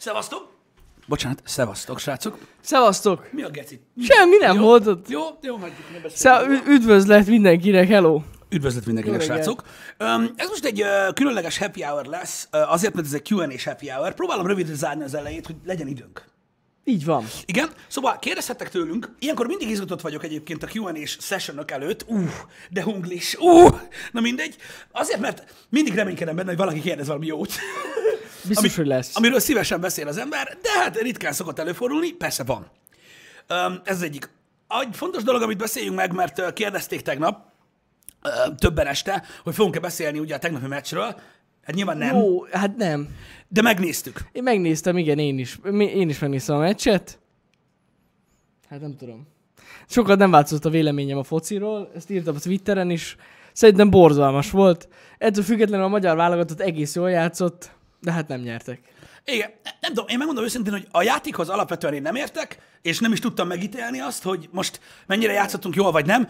Szevasztok! Bocsánat, szevasztok, srácok. Szevasztok! Mi a geci? Semmi nem Jó? volt ott. Jó, jó, hagyjuk, ne ü- üdvözlet mindenkinek, hello! Üdvözlet mindenkinek, Jó srácok! Um, ez most egy uh, különleges happy hour lesz, uh, azért, mert ez egy Q&A-s happy hour. Próbálom rövidre zárni az elejét, hogy legyen időnk. Így van. Igen, szóval kérdezhettek tőlünk, ilyenkor mindig izgatott vagyok egyébként a Q&A-s sessionok előtt, uh, de hunglis, uh, na mindegy. Azért, mert mindig reménykedem benne, hogy valaki kérdez valami jót, Biztos, hogy lesz. amiről szívesen beszél az ember, de hát ritkán szokott előfordulni, persze van. Ez az egyik. Egy fontos dolog, amit beszéljünk meg, mert kérdezték tegnap, többen este, hogy fogunk-e beszélni ugye a tegnapi meccsről. Hát nyilván nem, Jó, hát nem. de megnéztük. Én megnéztem, igen, én is. Én is megnéztem a meccset. Hát nem tudom. Sokat nem változott a véleményem a fociról, ezt írtam a Twitteren is. Szerintem borzalmas volt. Ettől függetlenül a magyar válogatott egész jól játszott, de hát nem nyertek. Igen, nem tudom, én megmondom őszintén, hogy a játékhoz alapvetően én nem értek, és nem is tudtam megítélni azt, hogy most mennyire játszottunk jól vagy nem.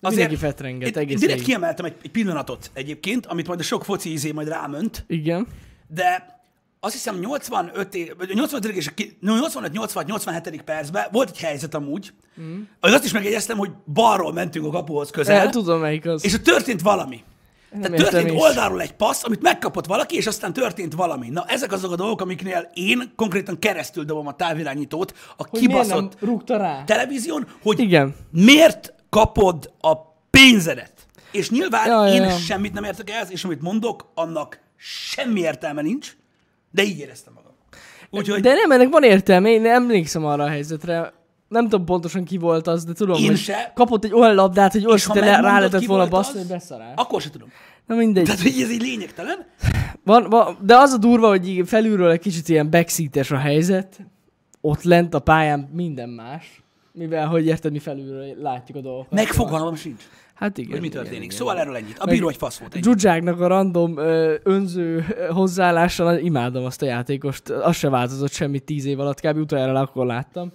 mindenki fetrenget, én- egész én direkt végig. kiemeltem egy, egy pillanatot egyébként, amit majd a sok foci izé majd rámönt, Igen. de azt hiszem 85 é- vagy 85. és 85 86 87 percben volt egy helyzet amúgy, mm. azt is megjegyeztem, hogy balról mentünk a kapuhoz közel, El, tudom melyik az. és ott történt valami. Tehát értem történt is. oldalról egy passz, amit megkapott valaki, és aztán történt valami. Na, ezek azok a dolgok, amiknél én konkrétan keresztül dobom a távirányítót a hogy nem kibaszott rá? televízión, hogy Igen. miért kapod a pénzedet. És nyilván Ja, ja, én ja. semmit nem értek ehhez, és amit mondok, annak semmi értelme nincs, de így éreztem magam. Úgyhogy De nem, ennek van értelme, én emlékszem arra a helyzetre. Nem tudom pontosan ki volt az, de tudom, Én hogy se. kapott egy olyan labdát, hogy le, megmondod, rá lehetett volna baszni, hogy beszarál. Akkor se tudom. Na mindegy. Tehát, hogy ez így lényegtelen. Van, van, de az a durva, hogy felülről egy kicsit ilyen backseates a helyzet. Ott lent a pályán minden más. Mivel, hogy érted, mi felülről látjuk a dolgokat. Meg fogalmam sincs, Hát igen. hogy mi történik. igen. Szóval erről ennyit. A bíró egy fasz volt. Zsuzsáknak a random ö, önző hozzáállással imádom azt a játékost. Az se változott semmit tíz év alatt, kb. utoljára akkor láttam.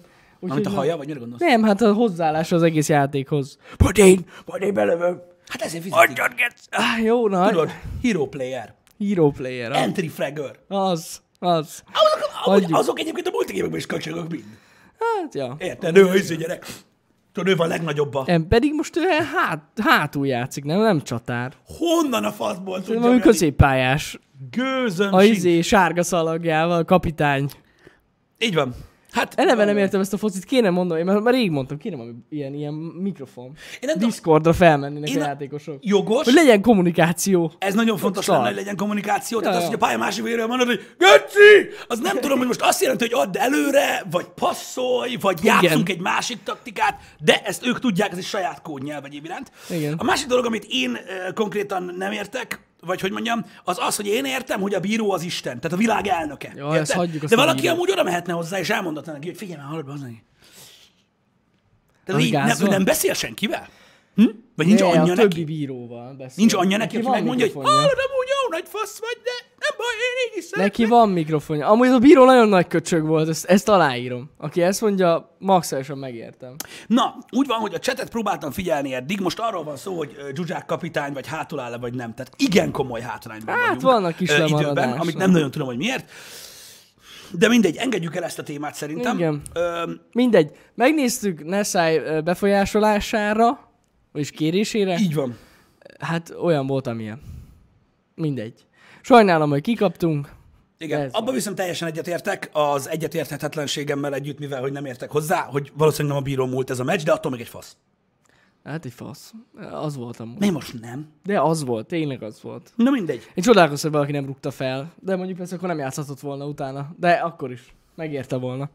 Amit a haja, vagy mire gondolsz? Nem, hát a hozzáállás az egész játékhoz. Majd én, majd én belövöm. Hát ezért fizetik. Ah, jó, na, Tudod, hero player, hero player. Az, entry fragger. az. az. Azok, amúgy, azok egyébként a multigémekben is kacsogok mind. Hát, ja. Érted? Ő a izé gyerek. Tudod, ő van a legnagyobba. Nem, pedig most ő hát, hátul játszik, nem, nem csatár. Honnan a faszból tudja Valami középpályás. Gőzöm A izé sárga szalagjával, kapitány. Így van. Hát, Eleve nem értem ezt a focit, kéne mondani, mert már rég mondtam, kéne valami ilyen, ilyen mikrofon. Én nem Discordra felmennének Én a játékosok. jogos, Hogy legyen kommunikáció. ez nagyon fontos lenne, hogy legyen kommunikáció. Tehát az, hogy a pálya másik végéről mondod, hogy Göci! Az nem tudom, hogy most azt jelenti, hogy add előre, vagy passzolj, vagy Igen. játszunk egy másik taktikát, de ezt ők tudják, ez egy saját kódnyelv egyéb iránt. Igen. A másik dolog, amit én uh, konkrétan nem értek, vagy hogy mondjam, az az, hogy én értem, hogy a bíró az Isten, tehát a világ elnöke. Érted? ezt hagyjuk, De valaki amúgy oda mehetne hozzá, és elmondatna neki, hogy figyelj már, hallod, az. Tehát így, nem, nem beszél senkivel? Hm? Vagy nincs Ne, anyja a neki? többi bíróval beszél. Nincs anyja neki, aki van megmondja, hogy hallod, amúgy jó nagy fasz vagy, de nem baj, én így is szeretlek. Neki van mikrofonja. Amúgy a bíró nagyon nagy köcsög volt, ezt, ezt aláírom. Aki ezt mondja, maximálisan megértem. Na, úgy van, hogy a csetet próbáltam figyelni eddig, most arról van szó, hogy Zsuzsák kapitány, vagy hátul áll vagy nem. Tehát igen komoly hátrányban Hát vagyunk. vannak kis ö, időben, amit nem? nagyon tudom, hogy miért. De mindegy, engedjük el ezt a témát szerintem. Igen. Ö, Mindegy, megnéztük ö, befolyásolására, vagyis kérésére. így van. Hát olyan volt, amilyen. Mindegy. Sajnálom, hogy kikaptunk. Igen, abban viszont teljesen egyetértek, az egyetérthetetlenségemmel együtt, mivel hogy nem értek hozzá, hogy valószínűleg nem a bíró múlt ez a meccs, de attól még egy fasz. Hát egy fasz. Az volt amúgy. Mi most nem? De az volt, tényleg az volt. Na mindegy. Én csodálkoztam, hogy valaki nem rúgta fel. De mondjuk persze akkor nem játszhatott volna utána. De akkor is. Megérte volna.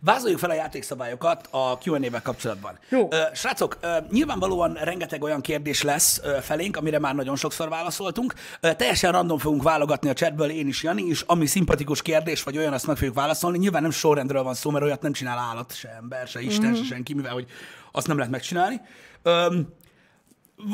Vázoljuk fel a játékszabályokat a Q&A-vel kapcsolatban. Jó. Srácok, nyilvánvalóan rengeteg olyan kérdés lesz felénk, amire már nagyon sokszor válaszoltunk. Teljesen random fogunk válogatni a chatből, én is, Jani is, ami szimpatikus kérdés, vagy olyan, azt meg fogjuk válaszolni. Nyilván nem sorrendről van szó, mert olyat nem csinál állat, se ember, se Isten, se senki, mivel hogy azt nem lehet megcsinálni.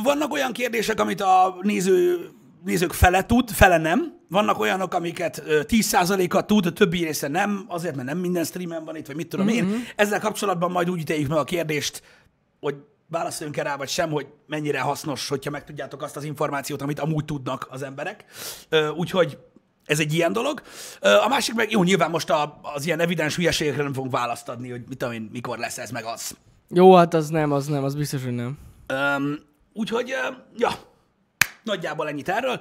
Vannak olyan kérdések, amit a néző, nézők fele tud, fele nem. Vannak olyanok, amiket ö, 10%-a tud, a többi része nem, azért, mert nem minden streamen van itt, vagy mit tudom mm-hmm. én. Ezzel kapcsolatban majd úgy ítéljük meg a kérdést, hogy válaszoljunk rá, vagy sem, hogy mennyire hasznos, hogyha megtudjátok azt az információt, amit amúgy tudnak az emberek. Úgyhogy Ez egy ilyen dolog. A másik meg, jó, nyilván most a, az ilyen evidens hülyeségekre nem fogunk választ adni, hogy mit tudom én, mikor lesz ez meg az. Jó, hát az nem, az nem, az biztos, hogy nem. Öm, úgyhogy, ö, ja, nagyjából ennyit erről.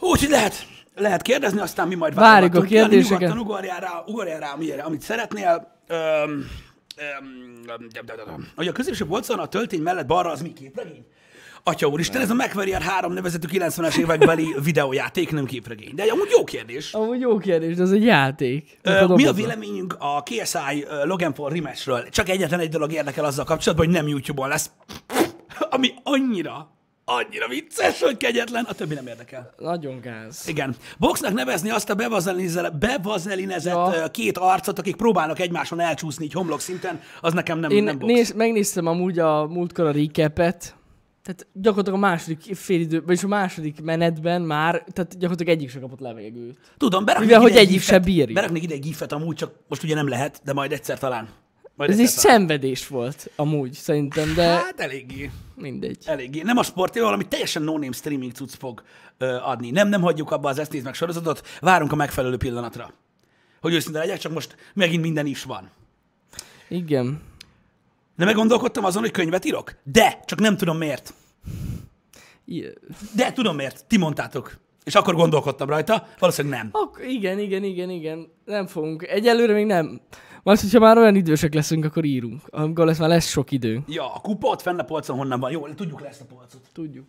Úgyhogy lehet, lehet kérdezni, aztán mi majd Várjuk a kérdéseket. Nyugodtan ugorjál rá, ugorjál rá amire, amit szeretnél. Öm, öm, hogy a középső polcon a töltény mellett balra az mi képregény? Atya úristen, ez a MacWarrior 3 nevezetű 90-es évekbeli videójáték, nem képregény. De amúgy jó kérdés. Amúgy jó kérdés, de az egy játék. Ö, Ott mi a véleményünk a KSI Logan Paul rematchről? Csak egyetlen egy dolog érdekel azzal kapcsolatban, hogy nem YouTube-on lesz. Ami annyira, annyira vicces, hogy kegyetlen, a többi nem érdekel. Nagyon gáz. Igen. Boxnak nevezni azt a bevazelinezett Ja. két arcot, akik próbálnak egymáson elcsúszni így homlok szinten, az nekem nem, Én nem box. néz, megnéztem amúgy a múltkor a recapet, tehát gyakorlatilag a második félidő, vagyis a második menetben már, tehát gyakorlatilag egyik sem kapott levegőt. Tudom, beraknék Mivel, ide hogy egy egyik gifet, se bírja. Beraknék ide egy gifet amúgy, csak most ugye nem lehet, de majd egyszer talán. Majd Ez egy szenvedés volt amúgy, szerintem, de Hát eléggé. mindegy. Eléggé. Nem a sport, valami teljesen no-name streaming cucc fog ö, adni. Nem, nem hagyjuk abba az ezt meg sorozatot, várunk a megfelelő pillanatra. Hogy őszinte legyek, csak most megint minden is van. Igen. De meggondolkodtam azon, hogy könyvet írok? De, csak nem tudom miért. De tudom miért. Ti mondtátok. És akkor gondolkodtam rajta, valószínűleg nem. Ak- igen, igen, igen, igen. Nem fogunk. Egyelőre még nem. Majd, hogyha már olyan idősek leszünk, akkor írunk. Amikor lesz már lesz sok idő. Ja, a kupa ott fenn a polcon honnan van. Jó, tudjuk le ezt a polcot. Tudjuk.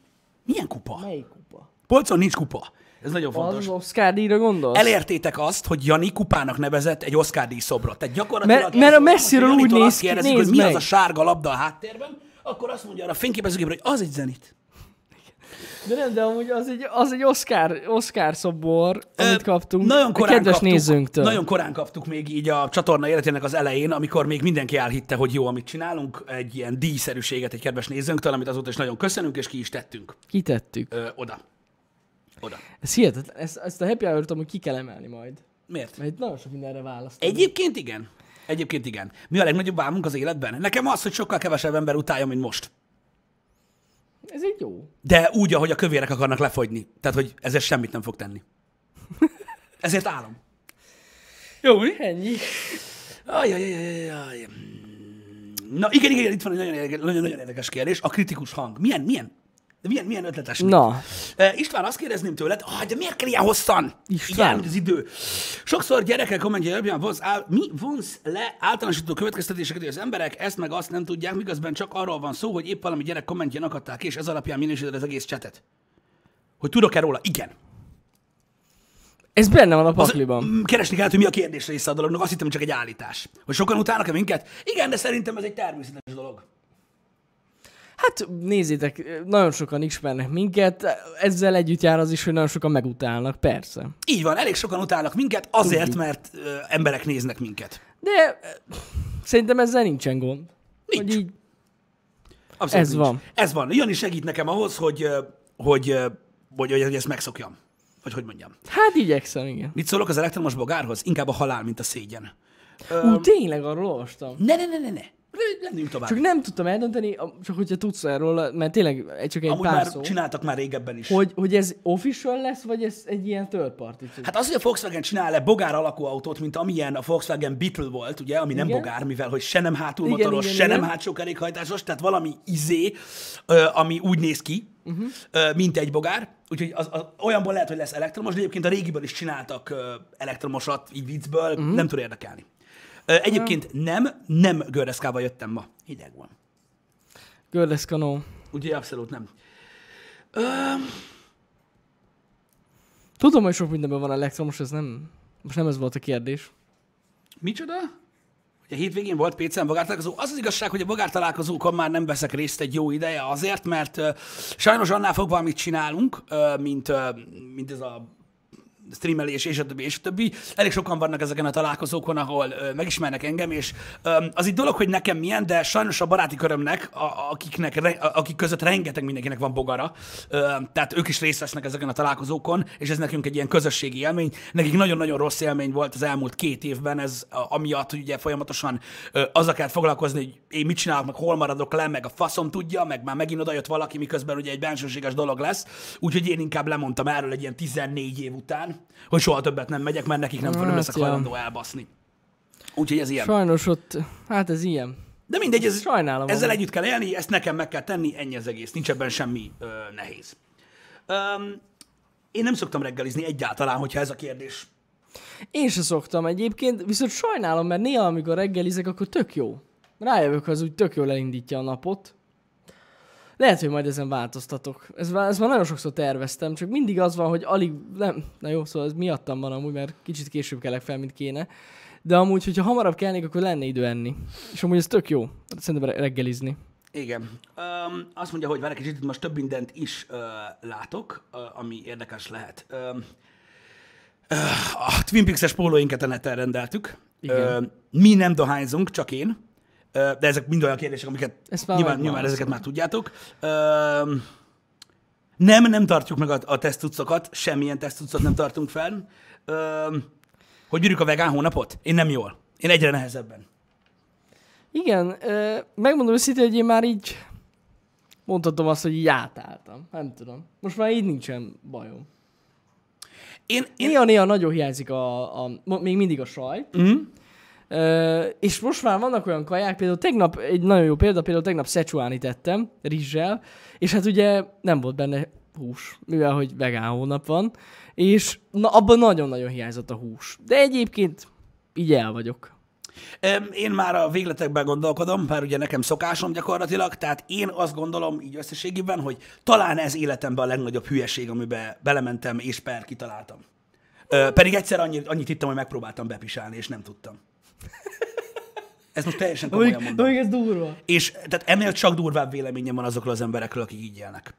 Milyen kupa? Melyik kupa? Polcon nincs kupa. Ez nagyon fontos. Az Oscar díjra gondolsz? Elértétek azt, hogy Jani kupának nevezett egy Oscar díj szobrot. Tehát gyakorlatilag Mert- mert a messziről úgy néz ki, hogy mi meg. az a sárga labda a háttérben, akkor azt mondja arra a fényképezőgépre, hogy az egy zenit. De nem, de amúgy az egy, az egy Oscar, Oscar szobor, amit kaptunk. Nagyon korán kedves kaptuk, nézőnktől. Nagyon korán kaptuk még így a csatorna életének az elején, amikor még mindenki elhitte, hogy jó, amit csinálunk, egy ilyen díjszerűséget egy kedves nézőnktől, amit azóta is nagyon köszönünk, és ki is tettünk Kitettük. ö, oda. Oda. Ez hihetetlen. Ezt, ezt a happy hour-t amúgy ki kell emelni majd. Miért? Mert nagyon sok mindenre választ. Egyébként igen. Egyébként igen. Mi a legnagyobb álmunk az életben? Nekem az, hogy sokkal kevesebb ember utálja, mint most. Ez egy jó. De úgy, ahogy a kövérek akarnak lefogyni. Tehát, hogy ezért semmit nem fog tenni. Ezért állom. Jó, mi? Ennyi. Ajajajajajaj. Na igen, igen, itt van egy nagyon érdekes, nagyon, nagyon érdekes kérdés. A kritikus hang. Milyen, milyen? De milyen, milyen ötletes? Na, Uh, István, azt kérdezném tőled, ah, de miért kell ilyen hosszan? István. Igen, az idő. Sokszor gyerekek kommentje alapján vonz, áll, mi vonz le általánosító következtetéseket, hogy az emberek ezt meg azt nem tudják, miközben csak arról van szó, hogy épp valami gyerek kommentjén akadták, és ez alapján minősíted az egész csetet. Hogy tudok-e róla? Igen. ez benne van a pakliban. keresni kellett, hogy mi a kérdés része a dolognak, azt hittem csak egy állítás. Hogy sokan utálnak-e minket? Igen, de szerintem ez egy természetes dolog. Hát nézzétek, nagyon sokan ismernek minket, ezzel együtt jár az is, hogy nagyon sokan megutálnak, persze. Így van, elég sokan utálnak minket azért, mert ö, emberek néznek minket. De eh, szerintem ezzel nincsen gond. Nincs. Hogy így, Abszolút Ez nincs. van. Ez van. Jani segít nekem ahhoz, hogy, ö, hogy, ö, hogy, hogy, hogy ezt megszokjam. Vagy hogy mondjam. hát igyekszem, igen. Mit szólok az elektromos bogárhoz? Inkább a halál, mint a szégyen. Ú, tényleg arról olvastam. Ne, ne, ne, ne, ne. Lennünk tovább. Csak nem tudtam eldönteni, csak hogyha tudsz erről, mert tényleg egy- csak egy Amúgy pár már szó. csináltak már régebben is. Hogy, hogy ez official lesz, vagy ez egy ilyen third party? Hát az, hogy a Volkswagen csinál-e bogár alakú autót, mint amilyen a Volkswagen Beetle volt, ugye, ami nem Igen. bogár, mivel hogy se nem hátul Igen, igen, se igen. nem hátsó kerékhajtásos, tehát valami izé, ami úgy néz ki, uh-huh. mint egy bogár. Úgyhogy az, az, olyanból lehet, hogy lesz elektromos, de egyébként a régiből is csináltak elektromosat, így viccből, uh-huh. nem tud érdekelni. Egyébként nem, nem gördeszkával jöttem ma. Hideg van. Gördeszkanó. Úgyhogy abszolút nem. Ö, Tudom, hogy sok mindenben van elektromos, ez nem... Most nem ez volt a kérdés. Micsoda? Hogy a hétvégén volt PC-n bogártalálkozó. Az az igazság, hogy a bogártalálkozókon már nem veszek részt egy jó ideje azért, mert uh, sajnos annál fogva, amit csinálunk, uh, mint, uh, mint ez a streamelés, és a többi, és a többi. Elég sokan vannak ezeken a találkozókon, ahol ö, megismernek engem, és ö, az egy dolog, hogy nekem milyen, de sajnos a baráti körömnek, a, akiknek, re, akik között rengeteg mindenkinek van bogara, ö, tehát ők is részt vesznek ezeken a találkozókon, és ez nekünk egy ilyen közösségi élmény. Nekik nagyon-nagyon rossz élmény volt az elmúlt két évben, ez a- amiatt, hogy ugye folyamatosan ö, azzal kellett foglalkozni, hogy én mit csinálok, meg hol maradok le, meg a faszom tudja, meg már megint odajött valaki, miközben ugye egy bensőséges dolog lesz. Úgyhogy én inkább lemondtam erről egy ilyen 14 év után, hogy soha többet nem megyek, mert nekik nem, nem Hát, leszek ja. hajlandó elbaszni. Úgyhogy ez ilyen. Sajnos ott, hát ez ilyen. De mindegy, ez, Sajnálom. ezzel amúgy. együtt kell élni, ezt nekem meg kell tenni, ennyi az egész. Nincs ebben semmi ö, nehéz. Öm, én nem szoktam reggelizni egyáltalán, hogyha ez a kérdés. Én se szoktam egyébként, viszont sajnálom, mert néha, amikor reggelizek, akkor tök jó. Rájövök, az úgy tök jól elindítja a napot. Lehet, hogy majd ezen változtatok. Ez, ez már nagyon sokszor terveztem, csak mindig az van, hogy alig, nem, na jó, szóval ez miattam van amúgy, mert kicsit később kelek fel, mint kéne. De amúgy, hogyha hamarabb kelnék, akkor lenne idő enni. És amúgy ez tök jó, szerintem re- reggelizni. Igen. Öm, azt mondja, hogy egy kicsit, most több mindent is ö, látok, ö, ami érdekes lehet. Öm, ö, a Twin Peaks-es pólóinket a neten rendeltük. Igen. Ö, mi nem dohányzunk, csak én. De ezek mind olyan kérdések, amiket nyilván, nyilván ezeket már tudjátok. Nem, nem tartjuk meg a, a tesztucokat, semmilyen tesztucot nem tartunk. Ö, hogy bírjuk a vegán hónapot? Én nem jól. Én egyre nehezebben. Igen, megmondom őszintén, hogy én már így mondhatom azt, hogy így átálltam. Nem tudom. Most már így nincsen bajom. Én, én, Néha-néha nagyon hiányzik a, a, még mindig a saj. mm, és most már vannak olyan kaják, például tegnap, egy nagyon jó példa, például tegnap szecsuáni tettem, rizssel, és hát ugye nem volt benne hús, mivel hogy vegán hónap van, és na, abban nagyon-nagyon hiányzott a hús. De egyébként így el vagyok. Én már a végletekben gondolkodom, bár ugye nekem szokásom gyakorlatilag, tehát én azt gondolom így összességében, hogy talán ez életemben a legnagyobb hülyeség, amiben belementem és per kitaláltam. Pedig egyszer annyit, annyit hittem, hogy megpróbáltam bepisálni, és nem tudtam. Ez most teljesen komolyan mondom. mondjuk ez durva. És tehát ennél csak durvább véleményem van azokról az emberekről, akik így élnek.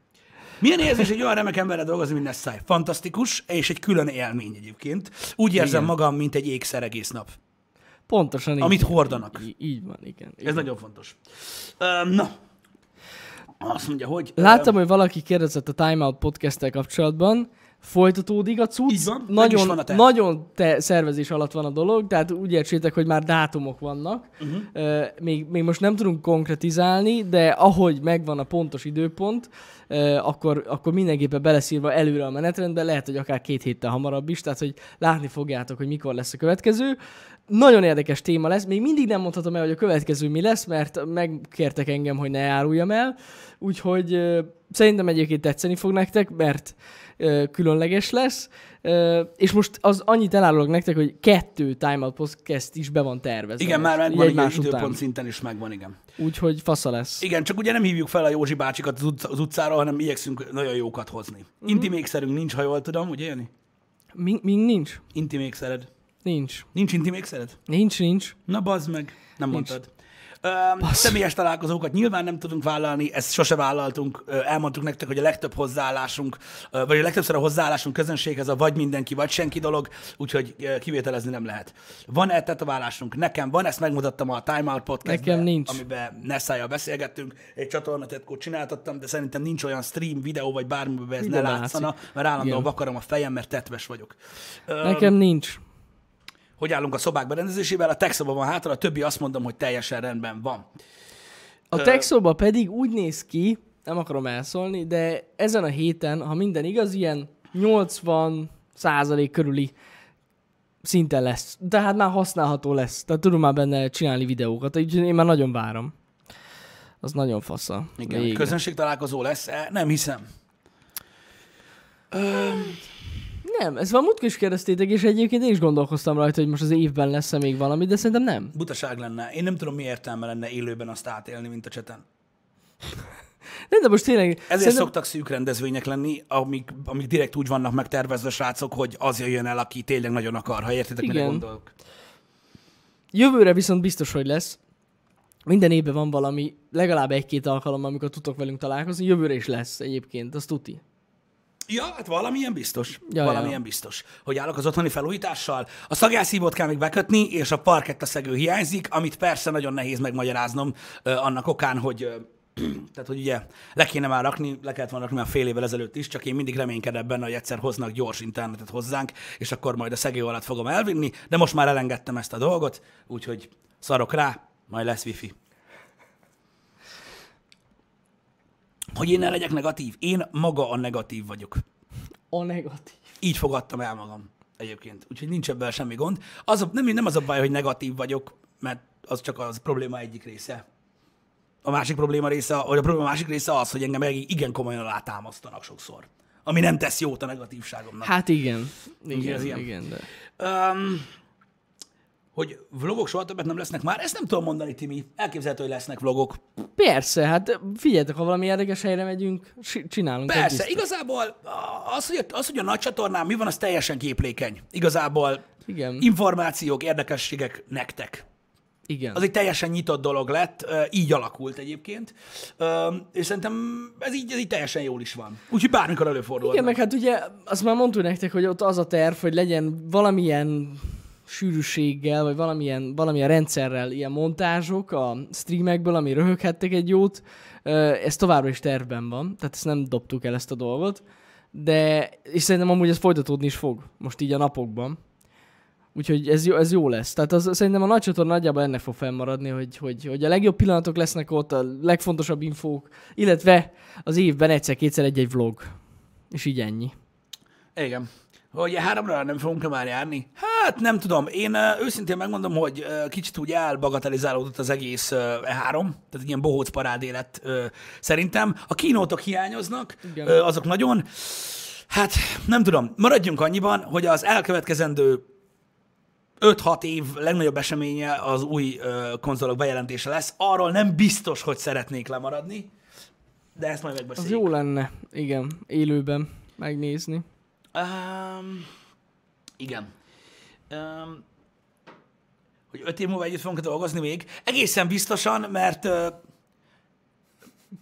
Milyen érzés egy olyan remek emberrel dolgozni, mint Nessai? Fantasztikus, és egy külön élmény egyébként. Úgy érzem Igen. magam, mint egy ékszer egész nap. Pontosan így. Amit hordanak. Í- így van, igen. Ez igen. nagyon fontos. Öm, na, azt mondja, hogy... Láttam, hogy valaki kérdezett a Time Out podcast kapcsolatban, folytatódik a cucc. Így van, nagyon, van a terv. nagyon te szervezés alatt van a dolog, tehát úgy értsétek, hogy már dátumok vannak. Uh-huh. Még, még most nem tudunk konkretizálni, de ahogy megvan a pontos időpont, uh, akkor, akkor mindenképpen beleszírva előre a menetrendbe, lehet, hogy akár két héttel hamarabb is, tehát hogy látni fogjátok, hogy mikor lesz a következő. Nagyon érdekes téma lesz, még mindig nem mondhatom el, hogy a következő mi lesz, mert megkértek engem, hogy ne áruljam el, úgyhogy uh, szerintem egyébként tetszeni fog nektek, mert különleges lesz, és most az annyit elárulok nektek, hogy kettő Time Out Podcast is be van tervezve. Igen, most, már megvan, igen, időpont után. szinten is megvan, igen. Úgyhogy fasza lesz. Igen, csak ugye nem hívjuk fel a Józsi bácsikat az, utc- az utcára, hanem igyekszünk nagyon jókat hozni. Mhm. Uh-huh. Intimékszerünk nincs, ha jól tudom, ugye Jani? Mi, mi nincs? Intimékszered. Nincs. Nincs intimékszered? Nincs, nincs. Na bazd meg, nem Nincs. mondtad. Öm, személyes találkozókat nyilván nem tudunk vállalni, ezt sose vállaltunk. Elmondtuk nektek, hogy a legtöbb hozzáállásunk, vagy a legtöbbször a hozzáállásunk közönséghez a vagy mindenki, vagy senki dolog, úgyhogy kivételezni nem lehet. Van-e tetoválásunk? Nekem van, ezt megmutattam a Time Out podcast Nekem nincs. amiben Nessájjal beszélgettünk, egy csatornatetkót csináltattam, de szerintem nincs olyan stream, videó, vagy bármiben ez ne Mindenben látszana, látszik. mert állandóan Igen. vakarom a fejem, mert tetves vagyok. Nekem nincs. Hogy állunk a szobák berendezésével, a tech szoba van hátra, a többi azt mondom, hogy teljesen rendben van. A textszóba pedig úgy néz ki, nem akarom elszólni, de ezen a héten, ha minden igaz, ilyen 80 százalék körüli szinten lesz. Tehát már használható lesz. Tehát tudom már benne csinálni videókat, úgyhogy én már nagyon várom. Az nagyon fasza. Igen, Végre. közönség találkozó lesz -e? Nem hiszem. Nem, ezt már múltkor is kérdeztétek, és egyébként én is gondolkoztam rajta, hogy most az évben lesz-e még valami, de szerintem nem. Butaság lenne. Én nem tudom, mi értelme lenne élőben azt átélni, mint a cseten. Nem, de most tényleg... Ezért szerintem- szoktak szűk rendezvények lenni, amik, amik direkt úgy vannak megtervezve, srácok, hogy az jöjjön el, aki tényleg nagyon akar, ha értitek, mire gondolok. Jövőre viszont biztos, hogy lesz. Minden évben van valami, legalább egy-két alkalom, amikor tudtok velünk találkozni. Jövőre is lesz egyébként, az tuti. Ja, hát valamilyen biztos. Ja, valamilyen ja. biztos. Hogy állok az otthoni felújítással. A szagászívót kell még bekötni, és a parketta szegő hiányzik, amit persze nagyon nehéz megmagyaráznom ö, annak okán, hogy ö, tehát, hogy ugye le kéne már rakni, le kellett volna rakni már fél évvel ezelőtt is, csak én mindig reménykedem benne, hogy egyszer hoznak gyors internetet hozzánk, és akkor majd a szegő alatt fogom elvinni, de most már elengedtem ezt a dolgot, úgyhogy szarok rá, majd lesz wifi. Hogy én ne legyek negatív? Én maga a negatív vagyok. A negatív. így fogadtam el magam egyébként. Úgyhogy nincs ebben semmi gond. Az a, nem, nem az a baj, hogy negatív vagyok, mert az csak az probléma egyik része. A másik probléma része, vagy a probléma másik része az, hogy engem igen komolyan alátámasztanak sokszor. Ami nem tesz jót a negatívságomnak. Hát igen. Igen, ilyen. igen, de... Um, hogy vlogok soha többet nem lesznek már, ezt nem tudom mondani, Timi. Elképzelhető, hogy lesznek vlogok. Persze, hát figyeljetek, ha valami érdekes helyre megyünk, si- csinálunk. Persze, igazából az hogy, az, hogy a nagy csatornán mi van, az teljesen képlékeny. Igazából Igen, információk, érdekességek nektek. igen. Az egy teljesen nyitott dolog lett, így alakult egyébként, és szerintem ez így, ez így teljesen jól is van. Úgyhogy bármikor előfordul. Igen, meg hát ugye azt már mondtuk nektek, hogy ott az a terv, hogy legyen valamilyen sűrűséggel, vagy valamilyen, valamilyen rendszerrel ilyen montázsok a streamekből, ami röhöghettek egy jót. Ez továbbra is tervben van, tehát ezt nem dobtuk el ezt a dolgot. De, és szerintem amúgy ez folytatódni is fog, most így a napokban. Úgyhogy ez jó, ez jó lesz. Tehát az, szerintem a nagy csatorna nagyjából ennek fog fennmaradni, hogy, hogy, hogy a legjobb pillanatok lesznek ott, a legfontosabb infók, illetve az évben egyszer-kétszer egy-egy vlog. És így ennyi. Igen. Hogy háromra nem fogunk már járni? Hát nem tudom. Én őszintén megmondom, hogy kicsit úgy elbagatelizálódott az egész ö, E3, tehát ilyen bohóc parádé lett szerintem. A kínótok hiányoznak, Igen. azok nagyon. Hát nem tudom, maradjunk annyiban, hogy az elkövetkezendő 5-6 év legnagyobb eseménye az új konzolok bejelentése lesz. Arról nem biztos, hogy szeretnék lemaradni, de ezt majd Az megbeszéljük. jó lenne, igen, élőben megnézni. Um, igen. Um, hogy öt év múlva együtt fogunk dolgozni még? Egészen biztosan, mert uh,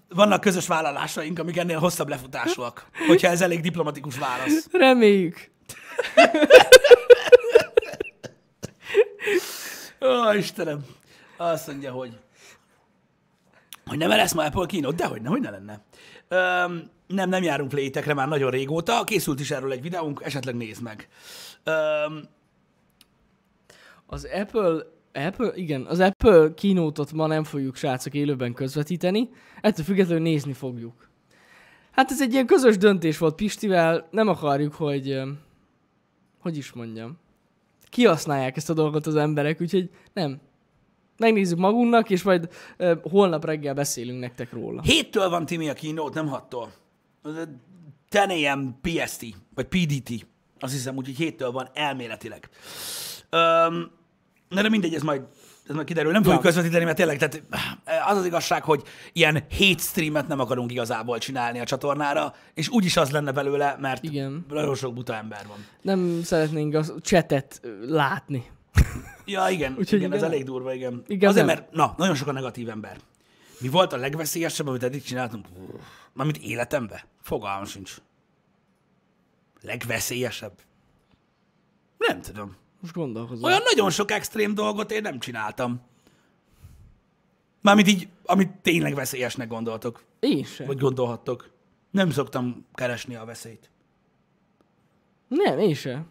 vannak közös vállalásaink, amik ennél hosszabb lefutásúak, hogyha ez elég diplomatikus válasz. Reméljük. Ó, Istenem. Azt mondja, hogy hogy nem lesz ma Apple kínót, de hogy ne, hogy ne lenne. Öm, nem, nem járunk létekre már nagyon régóta, készült is erről egy videónk, esetleg nézd meg. Öm, Az Apple, Apple, igen, az Apple kínótot ma nem fogjuk srácok élőben közvetíteni, ettől függetlenül nézni fogjuk. Hát ez egy ilyen közös döntés volt Pistivel, nem akarjuk, hogy, hogy is mondjam, kihasználják ezt a dolgot az emberek, úgyhogy nem. Megnézzük magunknak, és majd ö, holnap reggel beszélünk nektek róla. Héttől van Timi a kínót, nem hattól. Az a 10 AM PST, vagy PDT. Azt hiszem, úgyhogy héttől van elméletileg. Öm, na de mindegy, ez majd, ez majd kiderül. Nem fogjuk Ja. közvetíteni, mert tényleg, tehát az az igazság, hogy ilyen hét streamet nem akarunk igazából csinálni a csatornára, és úgyis az lenne belőle, mert Igen. nagyon sok buta ember van. Nem szeretnénk a chatet ö, látni. Ja, igen, Úgyhogy igen, ez igen. elég durva, igen. Igen, Azért, nem. mert, na, nagyon sok a negatív ember. Mi volt a legveszélyesebb, amit eddig csináltunk? Mármint életemben? Fogalmam sincs. Legveszélyesebb? Nem tudom. Most gondolkozom. Olyan nagyon sok extrém dolgot én nem csináltam. Mármint így, amit tényleg veszélyesnek gondoltok, Én sem. vagy gondolhattok. Nem szoktam keresni a veszélyt. Nem, én sem.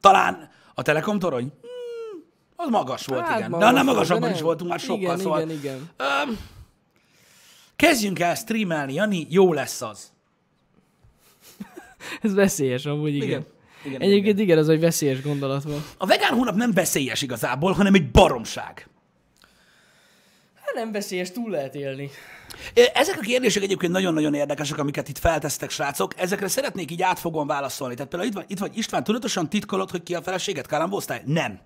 Talán a Telekom torony? Hmm, az magas volt, Hát igen. De magas annál volt, magasabban de is nem. voltunk már sokkal, igen, szóval... Igen, igen, Öm, kezdjünk el streamelni, Jani, jó lesz az. Ez veszélyes amúgy, igen. Igen. Igen, Egyébként igen, ez egy veszélyes gondolat volt. A vegán hónap nem veszélyes igazából, hanem egy baromság. Nem veszélyes, túl lehet élni. Ezek a kérdések egyébként nagyon-nagyon érdekesek, amiket itt feltesztek, srácok. Ezekre szeretnék így átfogóan válaszolni. Tehát például itt vagy, itt vagy István, tudatosan titkolod, hogy ki a feleséget? Kalambóztál? Nem.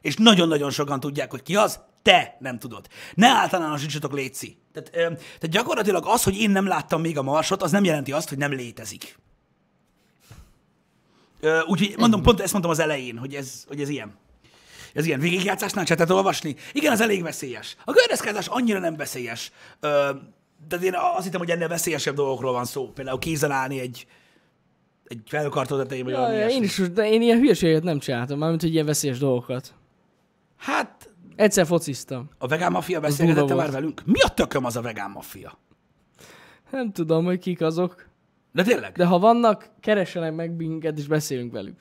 És nagyon-nagyon sokan tudják, hogy ki az, te nem tudod. Ne általánosítsatok, Léci. Tehát, ö, tehát gyakorlatilag az, hogy én nem láttam még a marsot, az nem jelenti azt, hogy nem létezik. Úgyhogy mondom, pont ezt mondtam az elején, hogy ez, hogy ez ilyen. Ez ilyen végigjátszásnál csetet olvasni? Igen, az elég veszélyes. A gördeszkázás annyira nem veszélyes. Ö, de én azt hittem, hogy ennél veszélyesebb dolgokról van szó. Például kézen állni egy, egy felkartó tetején, vagy Ja, én is, de én ilyen hülyeséget nem csináltam, mármint, hogy ilyen veszélyes dolgokat. Hát, Egyszer fociztam. a vegán maffia beszélgetette már velünk? Mi a tököm az a vegán maffia? Nem tudom, hogy kik azok. De tényleg? De ha vannak, keressenek meg minket, és beszélünk velük.